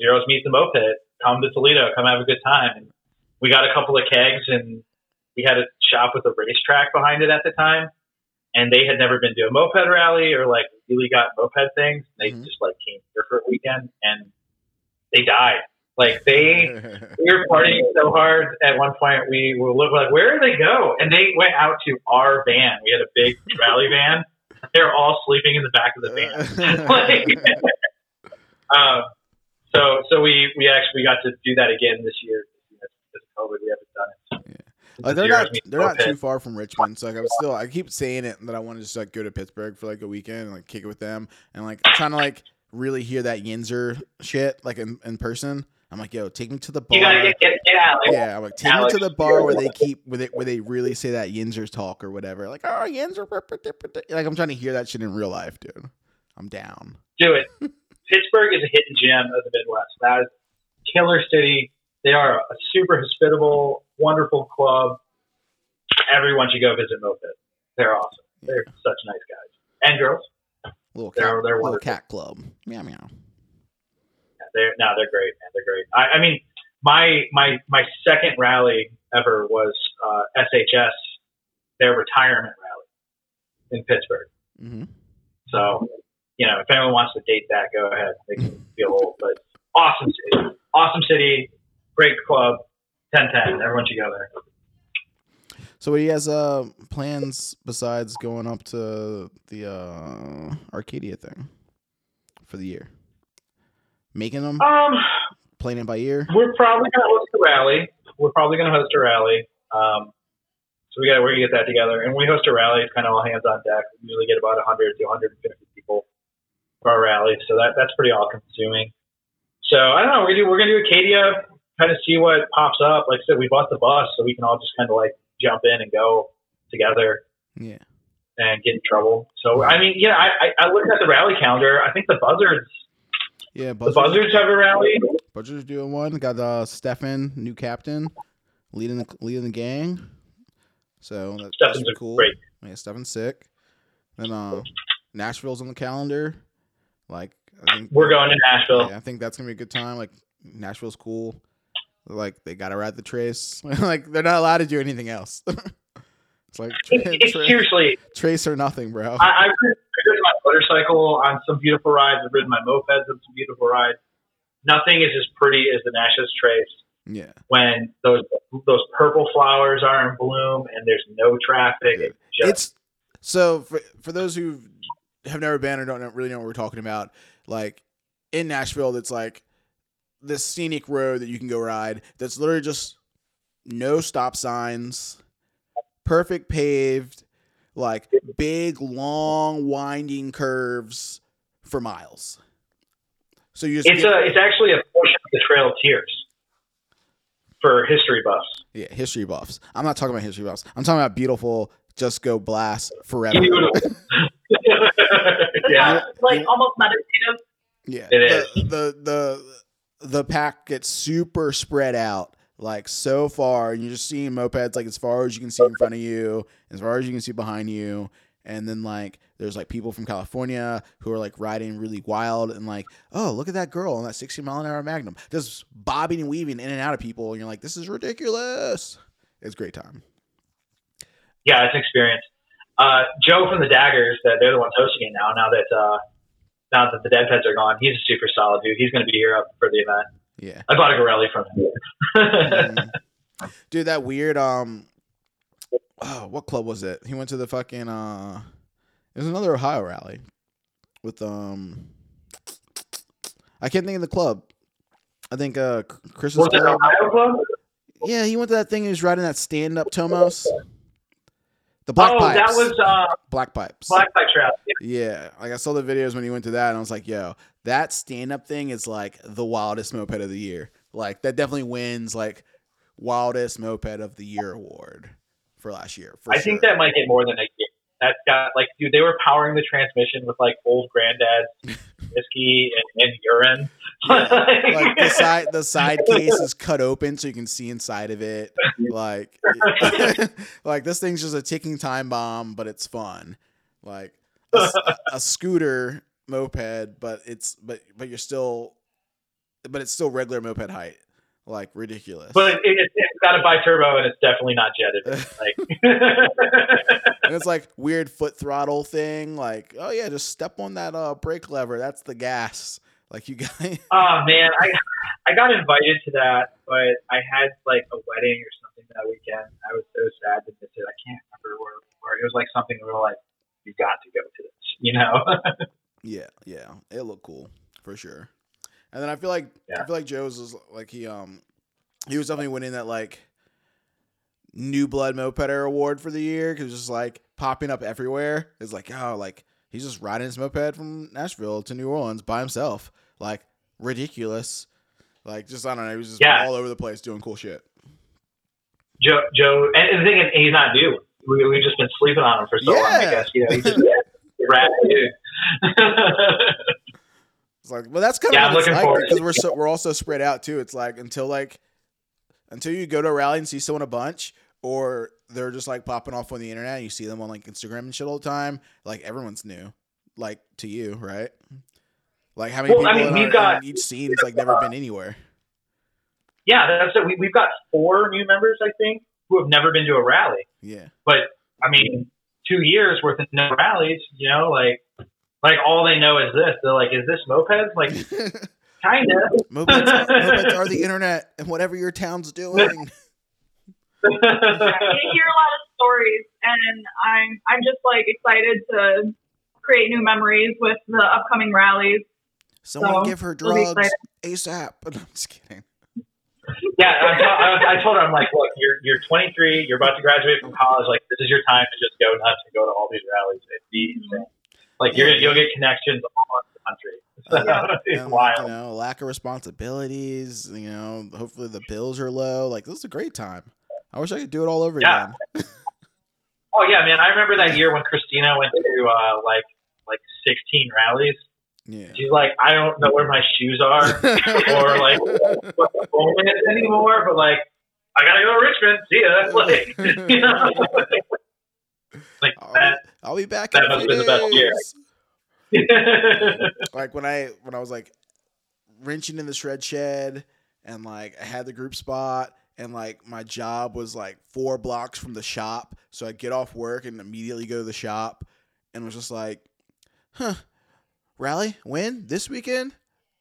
Zeros meet the Moped. Come to Toledo. Come have a good time. And we got a couple of kegs and we had a shop with a racetrack behind it at the time. And they had never been to a moped rally or like really got moped things. They Mhm. just like came here for a weekend and they died. Like they we were partying so hard at one point we were like where did they go and they went out to our van we had a big rally van they were all sleeping in the back of the van like, um, so so we we actually got to do that again this year because of COVID we haven't done it Like they're not they're not too far from Richmond. So like I'm still I keep saying it that I want to just like go to Pittsburgh for like a weekend and like kick it with them and like trying to like really hear that Yinzer shit like in, in person. I'm like, yo, take me to the bar. get get, get yeah, I'm like take Alex, me to the bar where they keep where they where they really say that Yinzer's talk or whatever. Like, oh Yinzer, brr, brr, brr, brr." like I'm trying to hear that shit in real life, dude. I'm down. do it Pittsburgh is a hidden gem of the Midwest that is killer city they are a super hospitable wonderful club everyone should go visit Moped they're awesome they're such nice guys and girls Little They're- cat, they're little wonderful. cat club. Meow meow. Yeah, they're no, they're great, man. They're great. I, I mean, my my my second rally ever was uh, SHS, their retirement rally in Pittsburgh. hmm So, you know, if anyone wants to date that, go ahead. They can feel old, but awesome city, awesome city, great club, ten ten. Everyone should go there. So what he has uh plans besides going up to the uh Arcadia thing for the year? Making them, Um, playing it by ear. we're probably gonna host a rally. We're probably gonna host a rally. Um, so we got we're gonna get that together. And when we host a rally, it's kind of all hands on deck. We usually get about 100 to 150 our rally, so that that's pretty all consuming. So I don't know. We're gonna do we're gonna do Acadia, kind of see what pops up. Like I said, we bought the bus, so we can all just kind of like jump in and go together Yeah. and get in trouble. So I mean, yeah, I I, I looked at the rally calendar. I think the Buzzards Yeah, the Buzzards, Buzzards have a rally. Buzzards doing one. Got uh Stefan, new captain, leading the leading the gang. So that, that's cool. great. Yeah, Stefan's sick. Then uh Nashville's on the calendar. Like I think We're going to Nashville. Yeah, I think that's gonna be a good time. Like Nashville's cool. Like they gotta ride the trace. like they're not allowed to do anything else. it's like it's tra- seriously, trace or nothing, bro. I, I've ridden, my motorcycle on some beautiful rides. I've ridden my mopeds on some beautiful rides. Nothing is as pretty as the Natchez Trace yeah. when those those purple flowers are in bloom and there's no traffic. It's just It's so for for those who have never been or don't know, really know what we're talking about. Like in Nashville, that's like this scenic road that you can go ride. That's literally just no stop signs, perfect paved, like big long winding curves for miles. So you just it's get- a it's actually a portion of the Trail of Tears for history buffs. yeah history buffs. I'm not talking about history buffs. I'm talking about beautiful. Just go blast forever. Beautiful. yeah, like almost meditative. Yeah, It the, the the the pack gets super spread out, like so far, and you're just seeing mopeds like as far as you can see in front of you, as far as you can see behind you, and then like there's like people from California who are like riding really wild and like, oh look at that girl on that 60 mile an hour Magnum, just bobbing and weaving in and out of people, and you're like, this is ridiculous. It's a great time. yeah, it's an experience. Uh, Joe from the Daggers, that they're the ones hosting it now. Now that uh, now that the Deadheads are gone, he's a super solid dude. He's going to be here up for the event. Yeah. I bought a Garelli from him. Mm. Dude, that weird um oh, what club was it? He went to the fucking uh it was another Ohio rally with um I can't think of the club. I think uh Chris's Was it club. Ohio Club? Yeah, he went to that thing he was riding that stand up Tomos. The black oh, pipes. that was uh, black pipes. Black Pipe Trail. Yeah, like I saw the videos when he went to that, and I was like, "Yo, that stand-up thing is like the wildest moped of the year. Like that definitely wins like wildest moped of the year award for last year. For I think that might get more than a year. That's got like, dude, they were powering the transmission with like old granddads whiskey and, and urine. like the side the side case is cut open so you can see inside of it. Like like this thing's just a ticking time bomb, but it's fun. Like a scooter moped, but it's but but you're still but it's still regular moped height. Like ridiculous. But it, it's got a bi-turbo and it's definitely not jetted. Like, and it's like weird foot throttle thing. Like, oh yeah, just step on that uh brake lever. That's the gas. Like you guys. oh man, I I got invited to that, but I had like a wedding or something that weekend. I was so sad to miss it. I can't remember where, where it was like something we were like, you got to go to this, you know? Yeah, yeah, it looked cool for sure. And then I feel like I feel like Joe's was like he um he was definitely winning that like new blood mopeder award for the year because just like popping up everywhere. It's like oh like he's just riding his moped from Nashville to New Orleans by himself. Like ridiculous. Like just I don't know. He was just Yeah. all over the place doing cool shit. Joe, Joe, and the thing is, he's not due. We, we've just been sleeping on him for so long. I guess you know he's just a rat dude. It's like, well, that's kind Yeah, of I'm looking like forward because we're so we're also spread out too. It's like until like until you go to a rally and see someone a bunch, or they're just like popping off on the internet. And you see them on like Instagram and shit all the time. Like everyone's new, like to you, right? Like how many Well, I people mean, in, got- in each scene has like never been anywhere. yeah, that's it. We, we've got four new members, I think, who have never been to a rally. Yeah, But I mean, two years worth of no rallies. You know, like like all they know is this. They're like, is this mopeds? Like, kind of. mopeds, mopeds are the internet, and whatever your town's doing. you hear a lot of stories, and I'm I'm just like excited to create new memories with the upcoming rallies. Someone So, give her drugs ASAP. But I'm just kidding. Yeah, I, I, I told her, I'm like, look, you're you're 23, you're about to graduate from college. Like, this is your time to just go nuts and go to all these rallies and be insane. Like, you're gonna, you'll get connections all over the country. So, it's and, wild. You know, lack of responsibilities. You know, hopefully the bills are low. Like this is a great time. I wish I could do it all over Yeah. again. Oh yeah, man! I remember that year when Christina went to uh, like like 16 rallies. Yeah. She's like, I don't know where my shoes are or like what the phone is anymore, but like, I gotta go to Richmond. See ya. Like, you know, like I'll, that. I'll be back that in a must have been the best year. Like when I when I was like wrenching in the shred shed and like I had the group spot and like my job was like four blocks from the shop, so I get off work and immediately go to the shop and was just like, huh, rally when this weekend?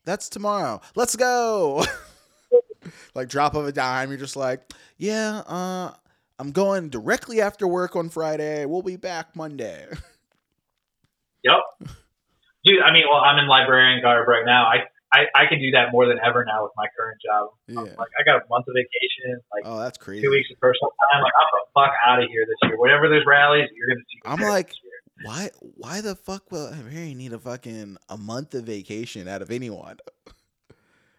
That's tomorrow. Let's go. like drop of a dime. You're just like, yeah, uh, I'm going directly after work on Friday. We'll be back Monday. Yep. Dude, I mean, well, I'm in librarian garb right now. I, I, I can do that more than ever now with my current job. Yeah. Like, I got a month of vacation, like Oh, that's crazy. two weeks of personal time. Like, I'm the fuck out of here this year. Whatever there's rallies, you're gonna see. I'm like, why why the fuck will I really need a fucking a month of vacation out of anyone?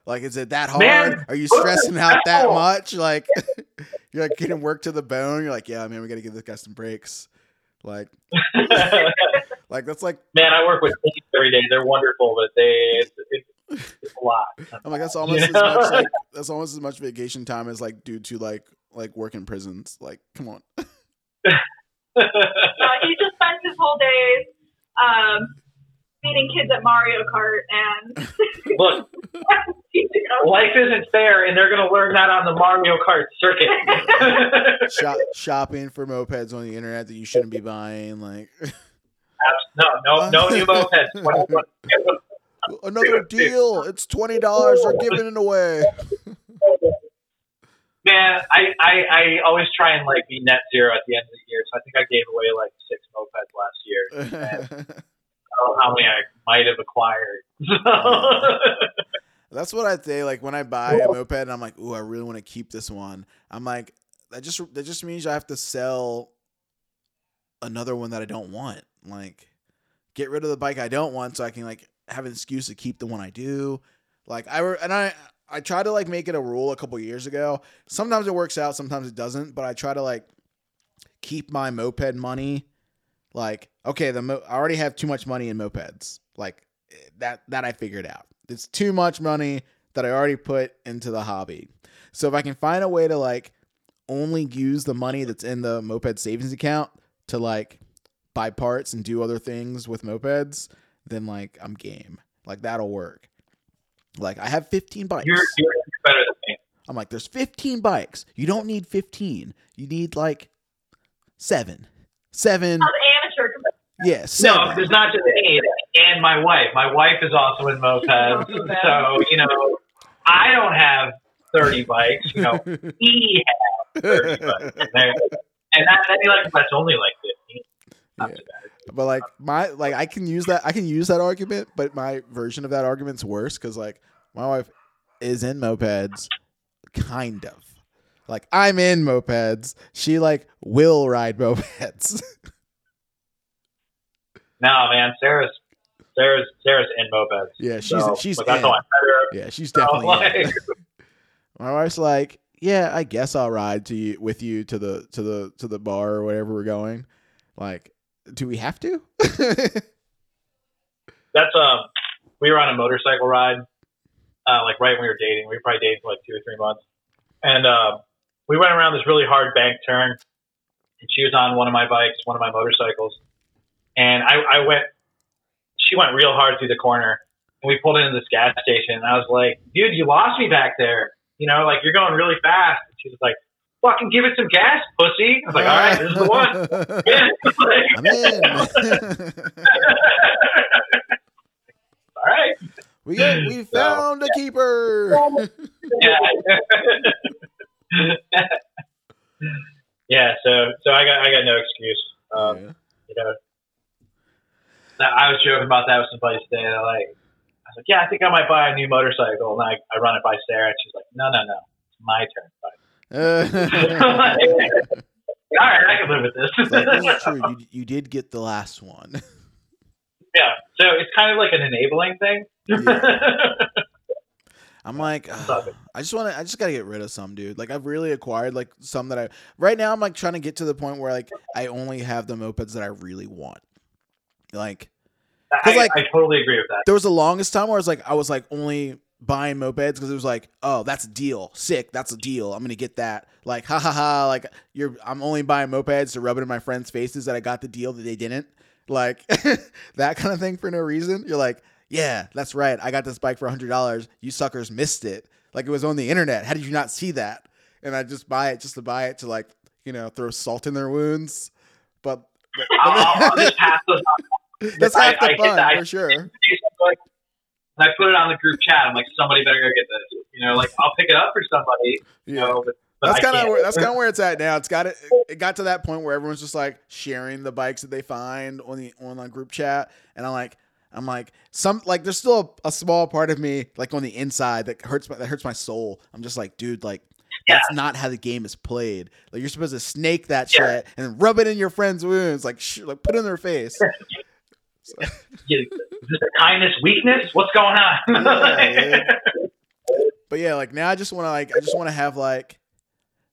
Like, is it that hard? Man, Are you stressing out that much? Like, you're like getting work to the bone. You're like, yeah, man, we gotta give this guy some breaks. Like, like that's like, Man, I work with teams every day. They're wonderful, but they it's, it's, it's a lot. I'm like, that's almost as Yeah. much like that's almost as much vacation time as like due to like like work in prisons. Like, come on. Uh, he just spends his whole days um, feeding kids at Mario Kart and Look, life isn't fair, and they're gonna learn that on the Mario Kart circuit. Shop, shopping for mopeds on the internet that you shouldn't be buying. Like, no, no, no new mopeds. another deal. It's twenty dollars. They're giving it away. Man, I, I, I always try and like be net zero at the end of the year. So I think I gave away like six mopeds last year. Know how many I might have acquired. That's what I say. Like when I buy a moped, and I'm like, "Ooh, I really want to keep this one." I'm like, that just that just means I have to sell another one that I don't want. Like, get rid of the bike I don't want, so I can like have an excuse to keep the one I do. Like I and I I try to like make it a rule a couple years ago. Sometimes it works out, sometimes it doesn't. But I try to like keep my moped money. Like, okay, the mo- I already have too much money in mopeds. Like, that that I figured out. It's too much money that I already put into the hobby. So if I can find a way to like only use the money that's in the moped savings account to like buy parts and do other things with mopeds, then like I'm game. Like that'll work. Like I have 15 bikes. You're, you're better than me. I'm like, there's 15 bikes. You don't need 15. You need like seven. Seven. How's amateur? Yeah, No, seven. there's not just me and my wife. My wife is also in mopeds, oh, so you know, I don't have 30 bikes. You know, he has 30 bikes, and, there- and that, that like that's only like 15. Yeah. But like my like I can use that I can use that argument, but my version of that argument's worse because like my wife is in mopeds, kind of. Like I'm in mopeds. She like will ride mopeds. No, man, Sarah's Sarah's Sarah's in mopeds. yeah, she's so, she's that's in. I her. Yeah, she's So, definitely in. like, My wife's like, yeah, I guess I'll ride to you with you to the to the to the bar or wherever we're going. Like, do we have to? that's um we were on a motorcycle ride uh like right when we were dating we were probably dating for like two or three months and uh we went around this really hard bank turn and she was on one of my bikes one of my motorcycles and i i went she went real hard through the corner and we pulled into this gas station and i was like dude you lost me back there you know like you're going really fast and she was like fucking give it some gas pussy i was like all right this is the one. All right we got, we found a keeper. yeah. yeah. So so I got I got no excuse. Um, Yeah. You know, Now, I was joking about that with somebody today. and I like I was like, yeah, I think I might buy a new motorcycle, and I, I run it by Sarah, and she's like, no, no, no, it's my turn. All right, I can live with this. It's like, this is true. You, you did get the last one. yeah. So it's kind of like an enabling thing. I'm like, I just want to, I just gotta get rid of some, dude. Like I've really acquired like some that I. Right now, I'm like trying to get to the point where like I only have the mopeds that I really want. Like I, like- I totally agree with that. there was the longest time where I was like, I was like only buying mopeds because it was like, oh, that's a deal, sick, that's a deal. I'm gonna get that. Like, ha ha ha. Like you're, I'm only buying mopeds to rub it in my friends' faces that I got the deal that they didn't. Like that kind of thing for no reason. You're like, yeah, that's right. I got this bike for a hundred dollars. You suckers missed it. Like it was on the internet. How did you not see that? And I just buy it just to buy it to like, you know, throw salt in their wounds. But, but, I'll, I'll, just pass those on. that's I- half the hit fun that. for sure. And I put it on the group chat. I'm like, somebody better go get this. You know, like I'll pick it up for somebody. You Yeah. know, but, but That's kind of where that's kind of where it's at now. It's got it. It got to that point where everyone's just like sharing the bikes that they find on the online group chat, and I'm like, I'm like, some like there's still a, a small part of me like on the inside that hurts my, that hurts my soul. I'm just like, dude, like that's not how the game is played. Like you're supposed to snake that Yeah. shit and rub it in your friend's wounds, like sh- like put it in their face. Yeah, a kindness weakness? What's going on? Yeah, But yeah, like now I just want to like I just want to have like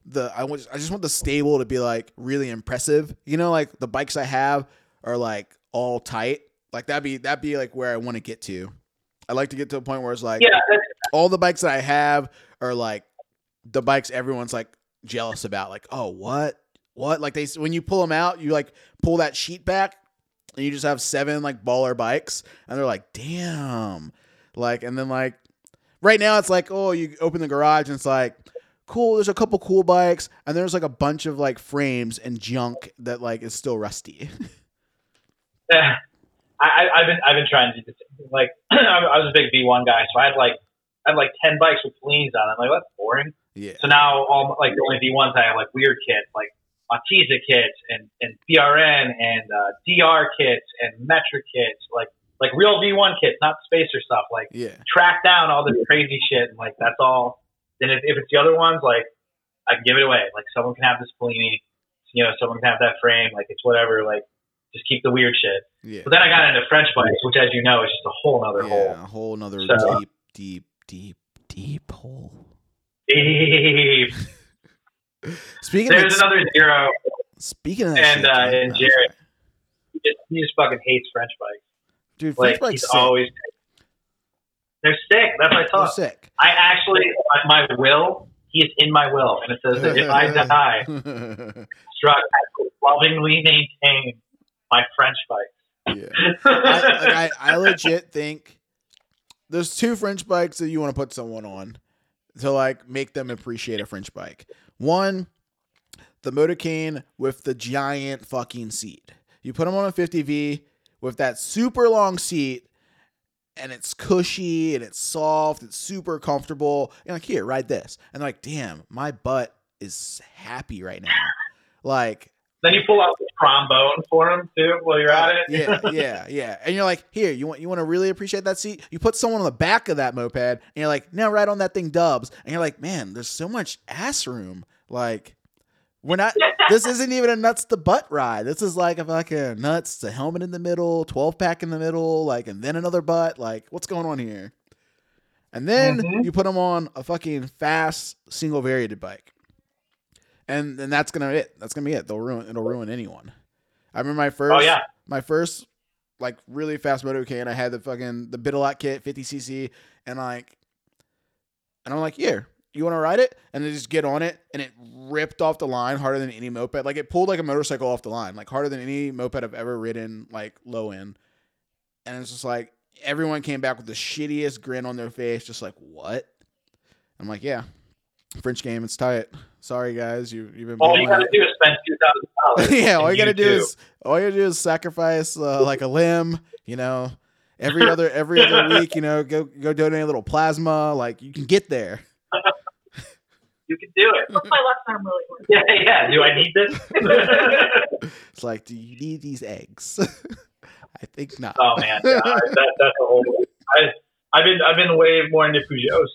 the I want I just want the stable to be like really impressive. You know, like the bikes I have are like all tight. Like that'd be that'd be like where I want to get to. I like to get to a point where it's like yeah, all the bikes that I have are like the bikes everyone's like jealous about. Like, oh, what, what? Like they when you pull them out, you like pull that sheet back, and you just have seven like baller bikes, and they're like, damn, like, and then like right now it's like, oh, you open the garage and it's like. Cool. There's a couple cool bikes, and there's like a bunch of like frames and junk that like is still rusty. I, I- I've been I've been trying to. Like I was a big V1 guy, so I had like I had like ten bikes with fleens on. I'm like, that's boring. Yeah. So now all like the only V1s I have like weird kits, like Artesa kits and and BRN and uh, DR kits and metric kits, like like real V1 kits, not spacer stuff. Like Yeah. track down all this crazy shit, and like that's all. Then if, if it's the other ones, like I can give it away. Like someone can have this Fellini, you know, someone can have that frame. Like it's whatever. Like just keep the weird shit. Yeah. But then I got into French bikes, which, as you know, is just a whole other Yeah. hole. A whole nother So- deep, deep, deep, deep hole. Deep. Speaking There's of another zero. speaking of And, shit, uh, and Jared. He just, he just fucking hates French bikes. dude. Like French he's bike's sick. always. They're sick. That's what I They're sick. I actually, my will, he is in my will, and it says that if I die, struck, I lovingly maintain my French bike. yeah. I, I, I legit think there's two French bikes that you want to put someone on to like make them appreciate a French bike. One, the Motobecane with the giant fucking seat. You put them on a 50V with that super long seat, and it's cushy and it's soft, it's super comfortable. And like, here, ride this. And like, damn, my butt is happy right now. Like, Then you pull out the trombone for him too while you're at it. yeah, yeah, yeah. And you're like, here, you want you want to really appreciate that seat? You put someone on the back of that moped, and you're like, now ride on that thing, dubs. And you're like, man, there's so much ass room. Like, we're not. this isn't even a nuts to butt ride. This is like a fucking nuts, a helmet in the middle, twelve pack in the middle, like, and then another butt. Like, what's going on here? And then Mhm. you put them on a fucking fast single variated bike, and then that's gonna it. That's gonna be it. They'll ruin. It'll ruin anyone. I remember my oh, first Oh yeah. my first like really fast Motobecane. And I had the fucking the Bidalot kit, 50cc, and like, and I'm like, here, you want to ride it? And they just get on it, and it ripped off the line harder than any moped. Like it pulled like a motorcycle off the line, like harder than any moped I've ever ridden, like low end. And it's just like everyone came back with the shittiest grin on their face, just like what? I'm like, yeah, French game, it's tight. Sorry guys, you you've been. All you gotta it. do is spend two thousand dollars. yeah, all you gotta do is all you gotta do is sacrifice uh, like a limb, you know. Every other every other week, you know, go go donate a little plasma. Like you can get there. you can do it. What's my left arm really work? Yeah, yeah. Do I need this? It's like, do you need these eggs? I think not. oh man, yeah, I- that, that's a whole. I, I've been I've been way more into Peugeots.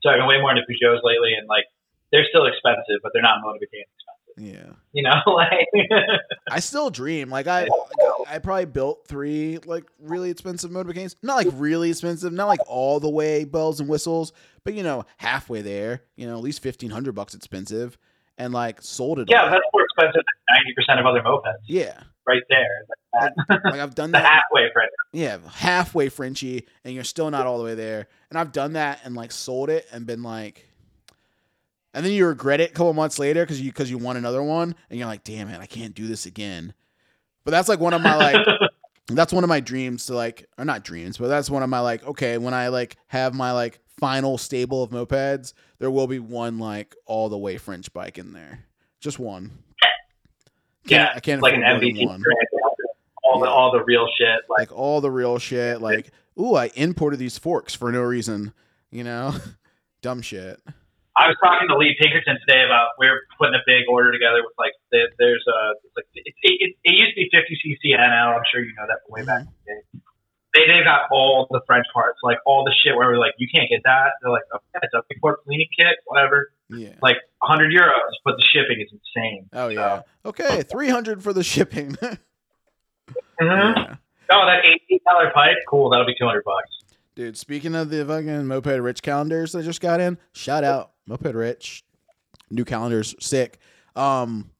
so I've been way more into Peugeots lately, and like they're still expensive, but they're not Motobecane expensive. Yeah, You know, like I still dream. Like I, I probably built three like really expensive Motobecanes. Not like really expensive, not like all the way bells and whistles, but you know, halfway there. You know, at least fifteen hundred bucks expensive, and like sold it. yeah, all. that's more expensive than ninety percent of other mopeds. yeah. Right there, Like, like I've done the that. halfway friend. yeah, halfway Frenchy, and you're still not all the way there. And I've done that and like sold it and been like, and then you regret it a couple months later because you because you want another one, and you're like, damn it, I can't do this again. But that's like one of my like, that's one of my dreams to like, or not dreams, but that's one of my like, okay, when I like have my like final stable of mopeds, there will be one like all the way French bike in there, just one. Yeah, I can't like an MVP one. all the all the real shit. Like like all the real shit. Like, ooh, I imported these forks for no reason. You know, dumb shit. I was talking to Lee Pinkerton today about we're putting a big order together with like the, there's a like it, it, it, used to be 50 cc NL. I'm sure you know that from way back in the day. They they've got all the French parts, like all the shit where we're like you can't get that. They're like okay, it's a import cleaning kit, whatever. Yeah. Like 100 euros, but the shipping is insane. Oh yeah. Okay, three hundred for the shipping. Mhm. Yeah. Oh, that eighteen dollar pipe, cool. That'll be 200 bucks. Dude, speaking of the fucking Moped Rich calendars that just got in, shout out Moped Rich. New calendars, sick. Um,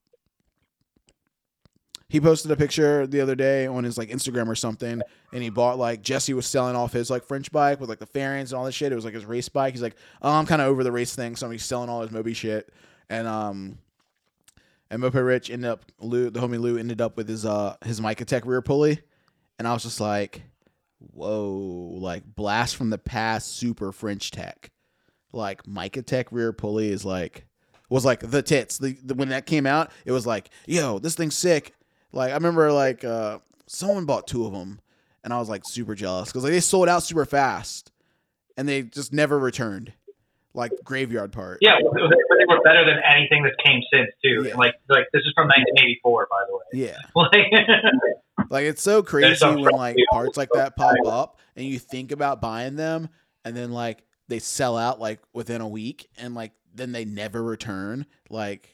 he posted a picture the other day on his like Instagram or something, and he bought like Jesse was selling off his like French bike with like the fairings and all this shit. It was like his race bike. He's like, oh, I'm kind of over the race thing, so he's selling all his Moby shit. And um, and Moped Rich ended up Lou, the homie Lou ended up with his uh his Micatech rear pulley, and I was just like, whoa, like blast from the past, super French tech. Like Micatech rear pulley is like was like the tits. The, the when that came out, it was like, yo, this thing's sick. Like I remember like uh someone bought two of them, and I was like super jealous because like they sold out super fast, and they just never returned. Like graveyard part. Yeah, but they they were better than anything that came since too. Yeah. Like like this is from 1984, by the way. Yeah. Like, Like it's so crazy when like parts like that pop up and you think about buying them and then like they sell out like within a week and like then they never return. Like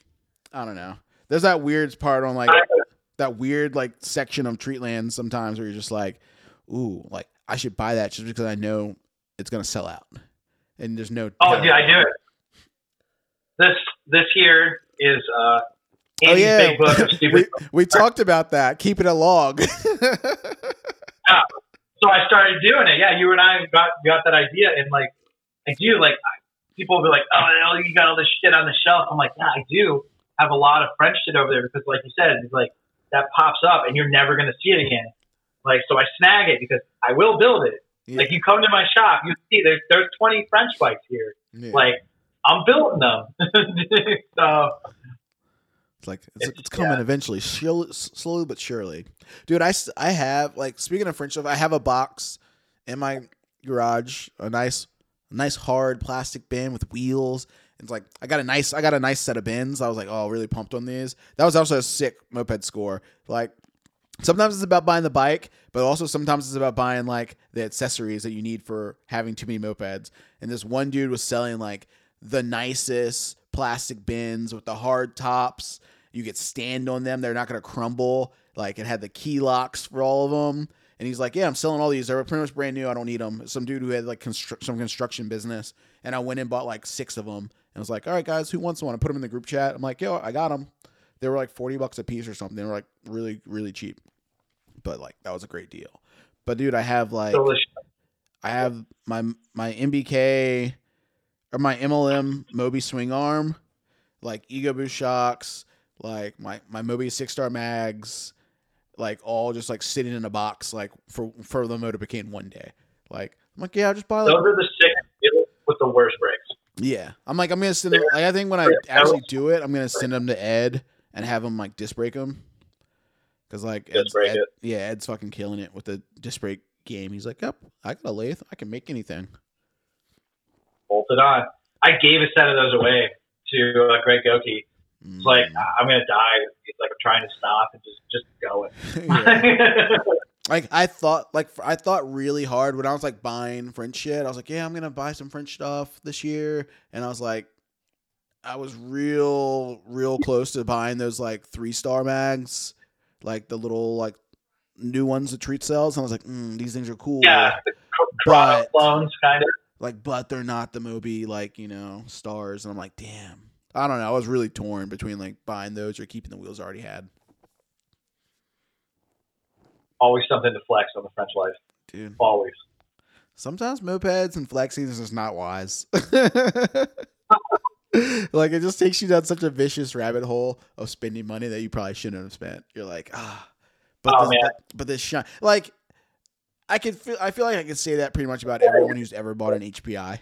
I don't know. There's that weird part on like that weird like section of Treatland sometimes where you're just like, ooh, like I should buy that just because I know it's gonna sell out. And there's no Oh, yeah, I do it. This this here is uh Oh yeah, book of stupid. we, we talked about that. Keeping a log. yeah. so I started doing it. Yeah, you and I got got that idea, and like I do. Like people will be like, "Oh, you got all this shit on the shelf." I'm like, "Yeah, I do have a lot of French shit over there because, like you said, it's like that pops up, and you're never gonna see it again." Like, so I snag it because I will build it. Yeah. Like you come to my shop, you see there's there's 20 French bikes here. Yeah. Like I'm building them. so It's like it's, It's- it's coming yeah. eventually, slowly, slowly but surely. Dude, I, I have like speaking of French stuff, I have a box in my garage, a nice nice hard plastic bin with wheels. It's like I got a nice I got a nice set of bins. I was like, oh, really pumped on these. That was also a sick moped score. Like sometimes it's about buying the bike, but also sometimes it's about buying like the accessories that you need for having too many mopeds. And this one dude was selling like the nicest plastic bins with the hard tops. You could stand on them; they're not gonna crumble. Like it had the key locks for all of them. And he's like, "Yeah, I'm selling all these. They're pretty much brand new. I don't need them." Some dude who had like constru- some construction business, and I went and bought like six of them. And I was like, "All right, guys, who wants one?" I put them in the group chat. I'm like, "Yo, I got them." They were like forty bucks a piece or something. They were like really, really cheap. But like that was a great deal. But dude, I have like delicious. I have my my MBK or my MLM Moby swing arm, like Ego Boost shocks, like my my Moby six star mags, like all just like sitting in a box, like for for the Motobecane one day. Like I'm like, yeah, I'll just buy like Those are the sick with the worst brakes. yeah. I'm like, I'm gonna send them. Like, I think when I actually do it, I'm gonna send them to Ed and have him like disc brake them. Cause like Ed's, Ed, it. yeah, Ed's fucking killing it with the disc brake game. He's like, yep, I got a lathe. I can make anything. Bolted on. I gave a set of those away to uh, Greg Goki. It's like Mm. I'm gonna die. It's like I'm trying to stop and just just going. Yeah. like I thought, like I thought really hard when I was like buying French shit. I was like, yeah, I'm gonna buy some French stuff this year, and I was like, I was real, real close to buying those like three star mags, like the little like new ones that Treat sells. And I was like, mm, these things are cool. yeah, but, clones kind of. Like, but they're not the Moby like you know stars, and I'm like, damn. I don't know. I was really torn between like buying those or keeping the wheels I already had, Always something to flex on the French life. dude. Always. sometimes mopeds and flexing is just not wise. like it just takes you down such a vicious rabbit hole of spending money that you probably shouldn't have spent. You're like, ah, but Oh, this, man. but, but this shine like I could feel I feel like I could say that pretty much about everyone who's ever bought an HPI.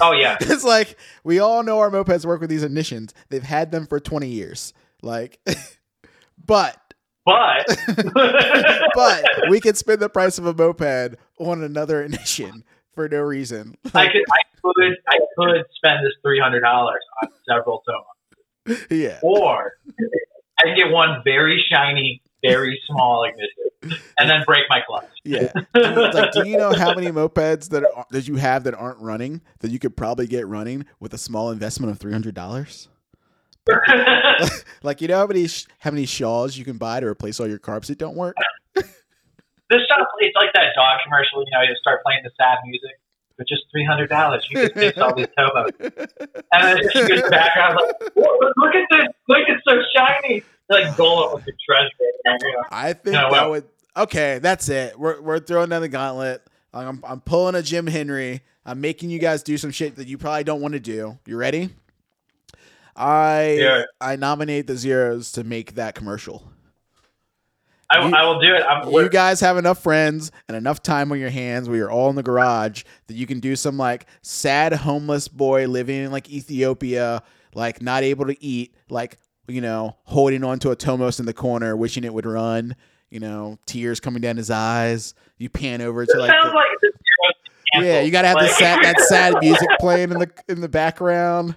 Oh yeah. it's like we all know our mopeds work with these ignitions. They've had them for 20 years. Like but But but we could spend the price of a moped on another ignition for no reason. I could I could I could spend this three hundred dollars on several Toma. yeah. Or I can get one very shiny, very small ignition and then break my clutch. Yeah. It's like, do you know how many mopeds that are, that you have that aren't running that you could probably get running with a small investment of three hundred dollars? Like, you know how many sh- how many Shaws you can buy to replace all your carbs that don't work? this stuff it's like that dog commercial, you know, you start playing the sad music for just three hundred dollars. You can fix all these Tomos. And then she goes back and I was like, look at this, look it's so shiny. Like gold with the treasure. I think No, that well- would. Okay, that's it. We're we're throwing down the gauntlet. I'm I'm pulling a Jim Henry. I'm making you guys do some shit that you probably don't want to do. You ready? I Yeah. I nominate the zeros to make that commercial. I, You- I will do it. I'm, you guys have enough friends and enough time on your hands where you're all in the garage that you can do some like sad homeless boy living in like Ethiopia, like not able to eat, like you know, holding onto a Tomos in the corner, wishing it would run. You know, tears coming down his eyes. You pan over to like, the- like yeah, you gotta have the sad that sad music playing in the in the background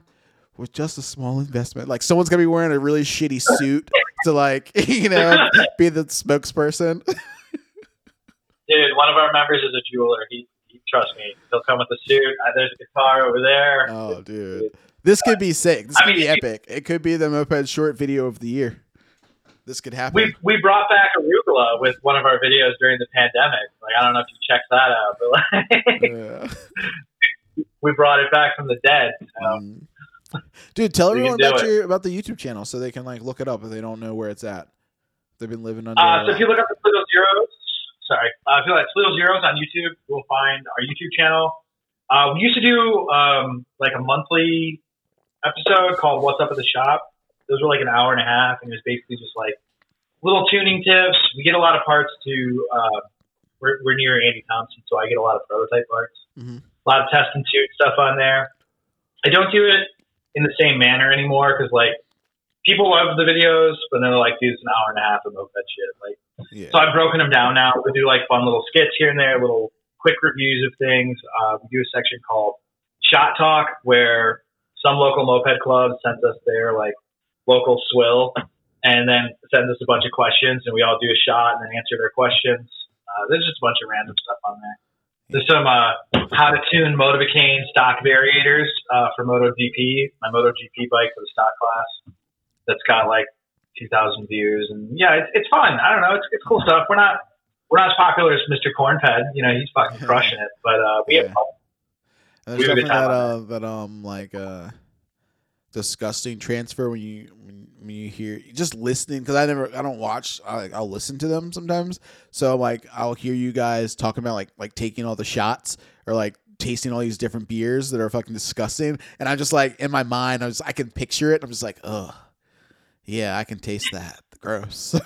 with just a small investment. Like someone's gonna be wearing a really shitty suit to like you know be the spokesperson. Dude, one of our members is a jeweler. He, he trust me, he'll come with a suit. Uh, there's a guitar over there. Oh, dude. This could be sick. This I could mean, be epic. It could be the moped short video of the year. This could happen. We we brought back arugula with one of our videos during the pandemic. Like I don't know if you checked that out, but like, Yeah. we brought it back from the dead. So. Mm. Dude, tell everyone about it. your about the YouTube channel so they can like look it up if they don't know where it's at. They've been living under. Uh, so if you look up the Pluto Zeros, sorry, uh, if you like Pluto Zeros on YouTube, you'll find our YouTube channel. Uh, we used to do um, like a monthly episode called "What's Up at the Shop." Those were like an hour and a half, and it was basically just like little tuning tips. We get a lot of parts to. Uh, we're, we're near Andy Thompson, so I get a lot of prototype parts. Mhm. A lot of test and tune stuff on there. I don't do it in the same manner anymore because like people love the videos, but then they're like, dude, it's an hour and a half of moped shit. Like, yeah. so I've broken them down now. We do like fun little skits here and there, little quick reviews of things. Uh, we do a section called Shot Talk where some local moped club sends us their like local swill and then sends us a bunch of questions and we all do a shot and then answer their questions. Uh, there's just a bunch of random stuff on there. There's some uh, how to tune Motobecane stock variators uh, for MotoGP, my MotoGP bike for the stock class. That's got like 2,000 views, and yeah, it's, it's fun. I don't know, it's, it's cool stuff. We're not we're not as popular as Mr. Cornped. You know, he's fucking crushing it, but uh, we Yeah. have fun. And we have a definitely that uh, that um like uh disgusting transfer when you when, you hear just listening because I never I don't watch I, I'll listen to them sometimes. So like I'll hear you guys talking about like like taking all the shots or like tasting all these different beers that are fucking disgusting. And I'm just like in my mind I was I can picture it. I'm just like ugh yeah I can taste that. Gross.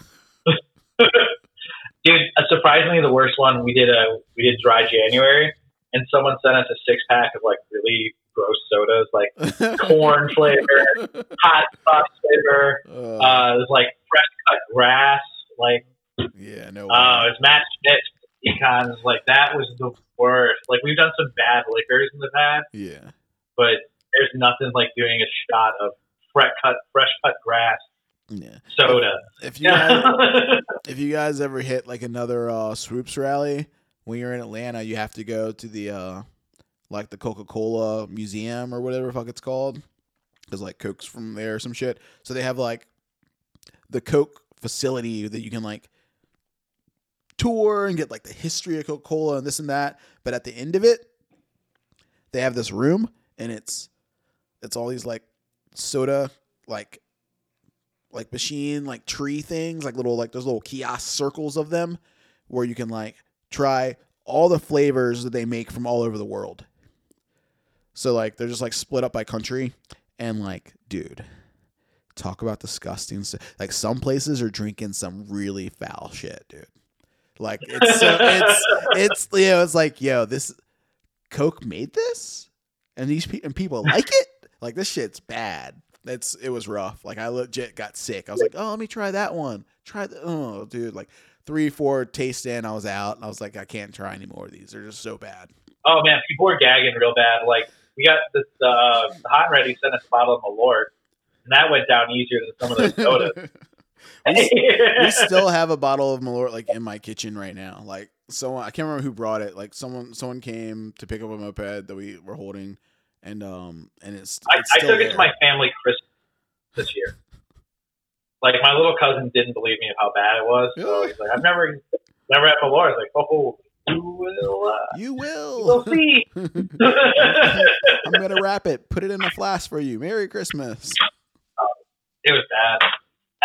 Dude, uh, surprisingly, the worst one we did a we did dry January, and someone sent us a six pack of like really gross sodas, like corn flavor, hot sauce flavor. Uh, Uh, there's like fresh cut grass, like yeah no uh, way. it's Matt Schmidt econs. Like that was the worst. Like we've done some bad liquors in the past, yeah but there's nothing like doing a shot of fresh cut fresh cut grass yeah soda. if you guys if you guys ever hit like another uh swoops rally when you're in Atlanta, you have to go to the uh like the Coca-Cola museum or whatever fuck it's called. Cuz like Coke's from there or some shit. So they have like the Coke facility that you can like tour and get like the history of Coca-Cola and this and that, but at the end of it they have this room and it's it's all these like soda like like machine like tree things like little like those little kiosk circles of them where you can like try all the flavors that they make from all over the world so like they're just like split up by country and like dude talk about disgusting stuff like some places are drinking some really foul shit dude like it's so it's it's you know it's like yo this coke made this and these pe- and people like it like this shit's bad it's it was rough. Like I legit got sick. I was like, oh, let me try that one. Try the oh, dude. Like three, four taste in, I was out. I was like, I can't try any more of these. They're just so bad. Oh man, people are gagging real bad. Like we got this uh, the hot and ready sent us a bottle of Malort, and that went down easier than some of those sodas. we, we still have a bottle of Malort like in my kitchen right now. Like someone, I can't remember who brought it. Like someone, someone came to pick up a moped that we were holding, and um, and it's. I, it's I still took it to my family Christmas this year. Like my little cousin didn't believe me of how bad it was. So he's like, I've never never had Malort. I was like, oh, you will, uh, You we'll will. see. I'm gonna wrap it. Put it in a flask for you. Merry Christmas. it was bad.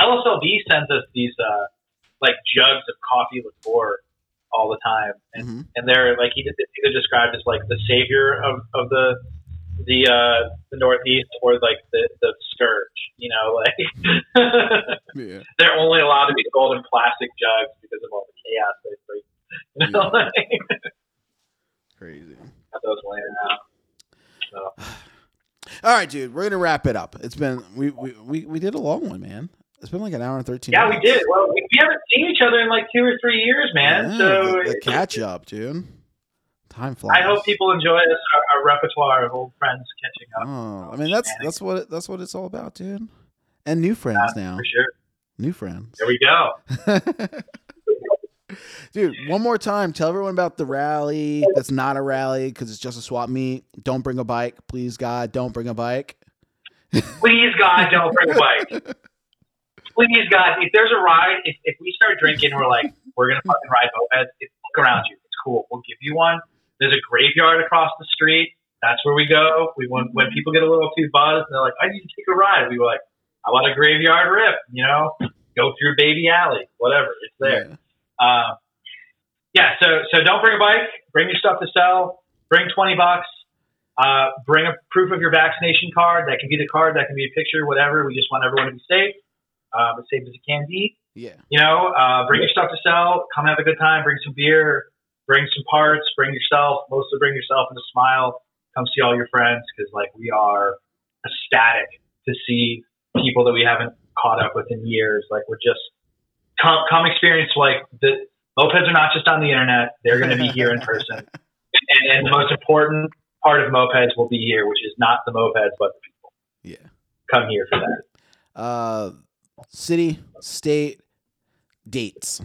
LSLB sends us these uh, like jugs of coffee liqueur all the time, and hmm and they're like he did either described as like the savior of, of the the uh, the Northeast or like the the scourge. You know, like Yeah. they're only allowed to be sold in plastic jugs because of all the chaos they bring. You know, Yeah. Crazy. those laying out. So All right, dude. We're gonna wrap it up. It's been we we we, we did a long one, man. It's been like an hour and thirteen. yeah, we did. Well, we, we haven't seen each other in like two or three years, man. Yeah, so the, the catch up, dude. Time flies. I hope people enjoy this our, our repertoire of old friends catching up. Oh, I mean that's that's what it, that's what it's all about, dude. And new friends now. For sure. New friends. There we go. Dude, one more time, tell everyone about the rally. That's not a rally because it's just a swap meet. Don't bring a bike, please, God. Don't bring a bike. Please, God, don't bring a bike. Please, God, if there's a ride, if, if we start drinking, we're like, we're gonna fucking ride mopeds. It's look around you. It's cool. We'll give you one. There's a graveyard across the street. that's where we go. We when when people get a little too buzzed, and they're like, "I need to take a ride." We were like, "I want a graveyard rip," you know, go through Baby Alley, whatever. It's there. Yeah. Uh, yeah, so so don't bring a bike. Bring your stuff to sell. Bring twenty bucks. Uh, bring a proof of your vaccination card. That can be the card. That can be a picture. Whatever. We just want everyone to be safe. Um, as safe as it can be. Yeah. You know, uh, bring your stuff to sell. Come have a good time. Bring some beer. Bring some parts. Bring yourself. Mostly bring yourself and a smile. Come see all your friends because like we are ecstatic to see people that we haven't caught up with in years. Like we're just come come experience like the mopeds are not just on the internet; they're going to be here in person. And, and the most important part of mopeds will be here, which is not the mopeds but the people. Yeah. Come here for that. Uh, city, state, dates.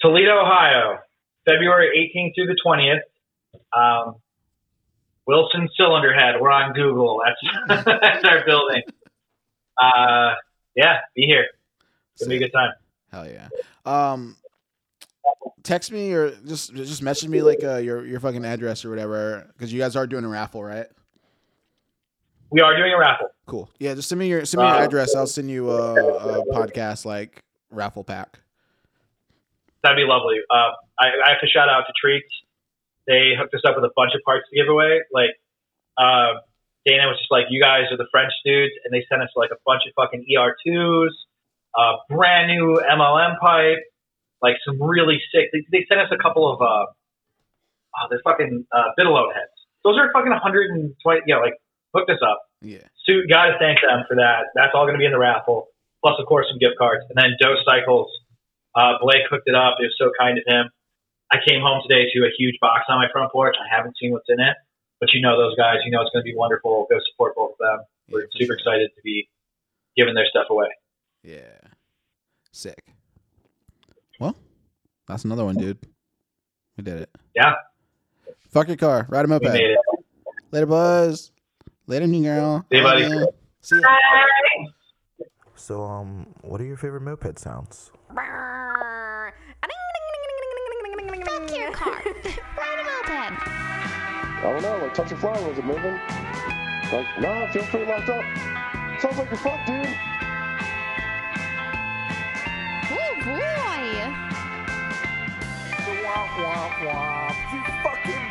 Toledo, Ohio, February 18th through the 20th. Um, Wilson Cylinder Head. We're on Google. That's that's our building. Uh, yeah, be here. It's gonna be a good time. Hell yeah. Um, text me or just just message me like uh, your your fucking address or whatever because you guys are doing a raffle, right? We are doing a raffle. Cool. Yeah, just send me your send me your Uh, address. I'll send you a, a podcast like raffle pack. That'd be lovely. Uh, I, I have to shout out to Treats. They hooked us up with a bunch of parts to give away. Like, uh, Dana was just like, you guys are the French dudes. And they sent us like a bunch of fucking ER2s, a brand new MLM pipe, like some really sick. They, they sent us a couple of, uh, oh, they're fucking uh, Bidalot heads. Those are fucking 120, yeah, like, hooked us up. Yeah. So, gotta thank them for that. That's all going to be in the raffle. Plus, of course, some gift cards. And then Dose Cycles, uh, Blake hooked it up. It was so kind of him. I came home today to a huge box on my front porch. I haven't seen what's in it, but you know those guys. You know it's going to be wonderful. Go support both of them. We're Yeah, super sure. excited to be giving their stuff away. Yeah. Sick. Well, that's another one, dude. We did it. Yeah, Fuck your car. Ride a we moped. made it. Later, buzz. Later, new girl. See you, buddy. Love. See ya. Bye. So, um, what are your favorite moped sounds? Fuck your car. Ride a moped. I don't know, like touch your flying, was it moving? Like, nah, it feels pretty locked up. Sounds like you're fucked, dude. Boy. Womp. You fucking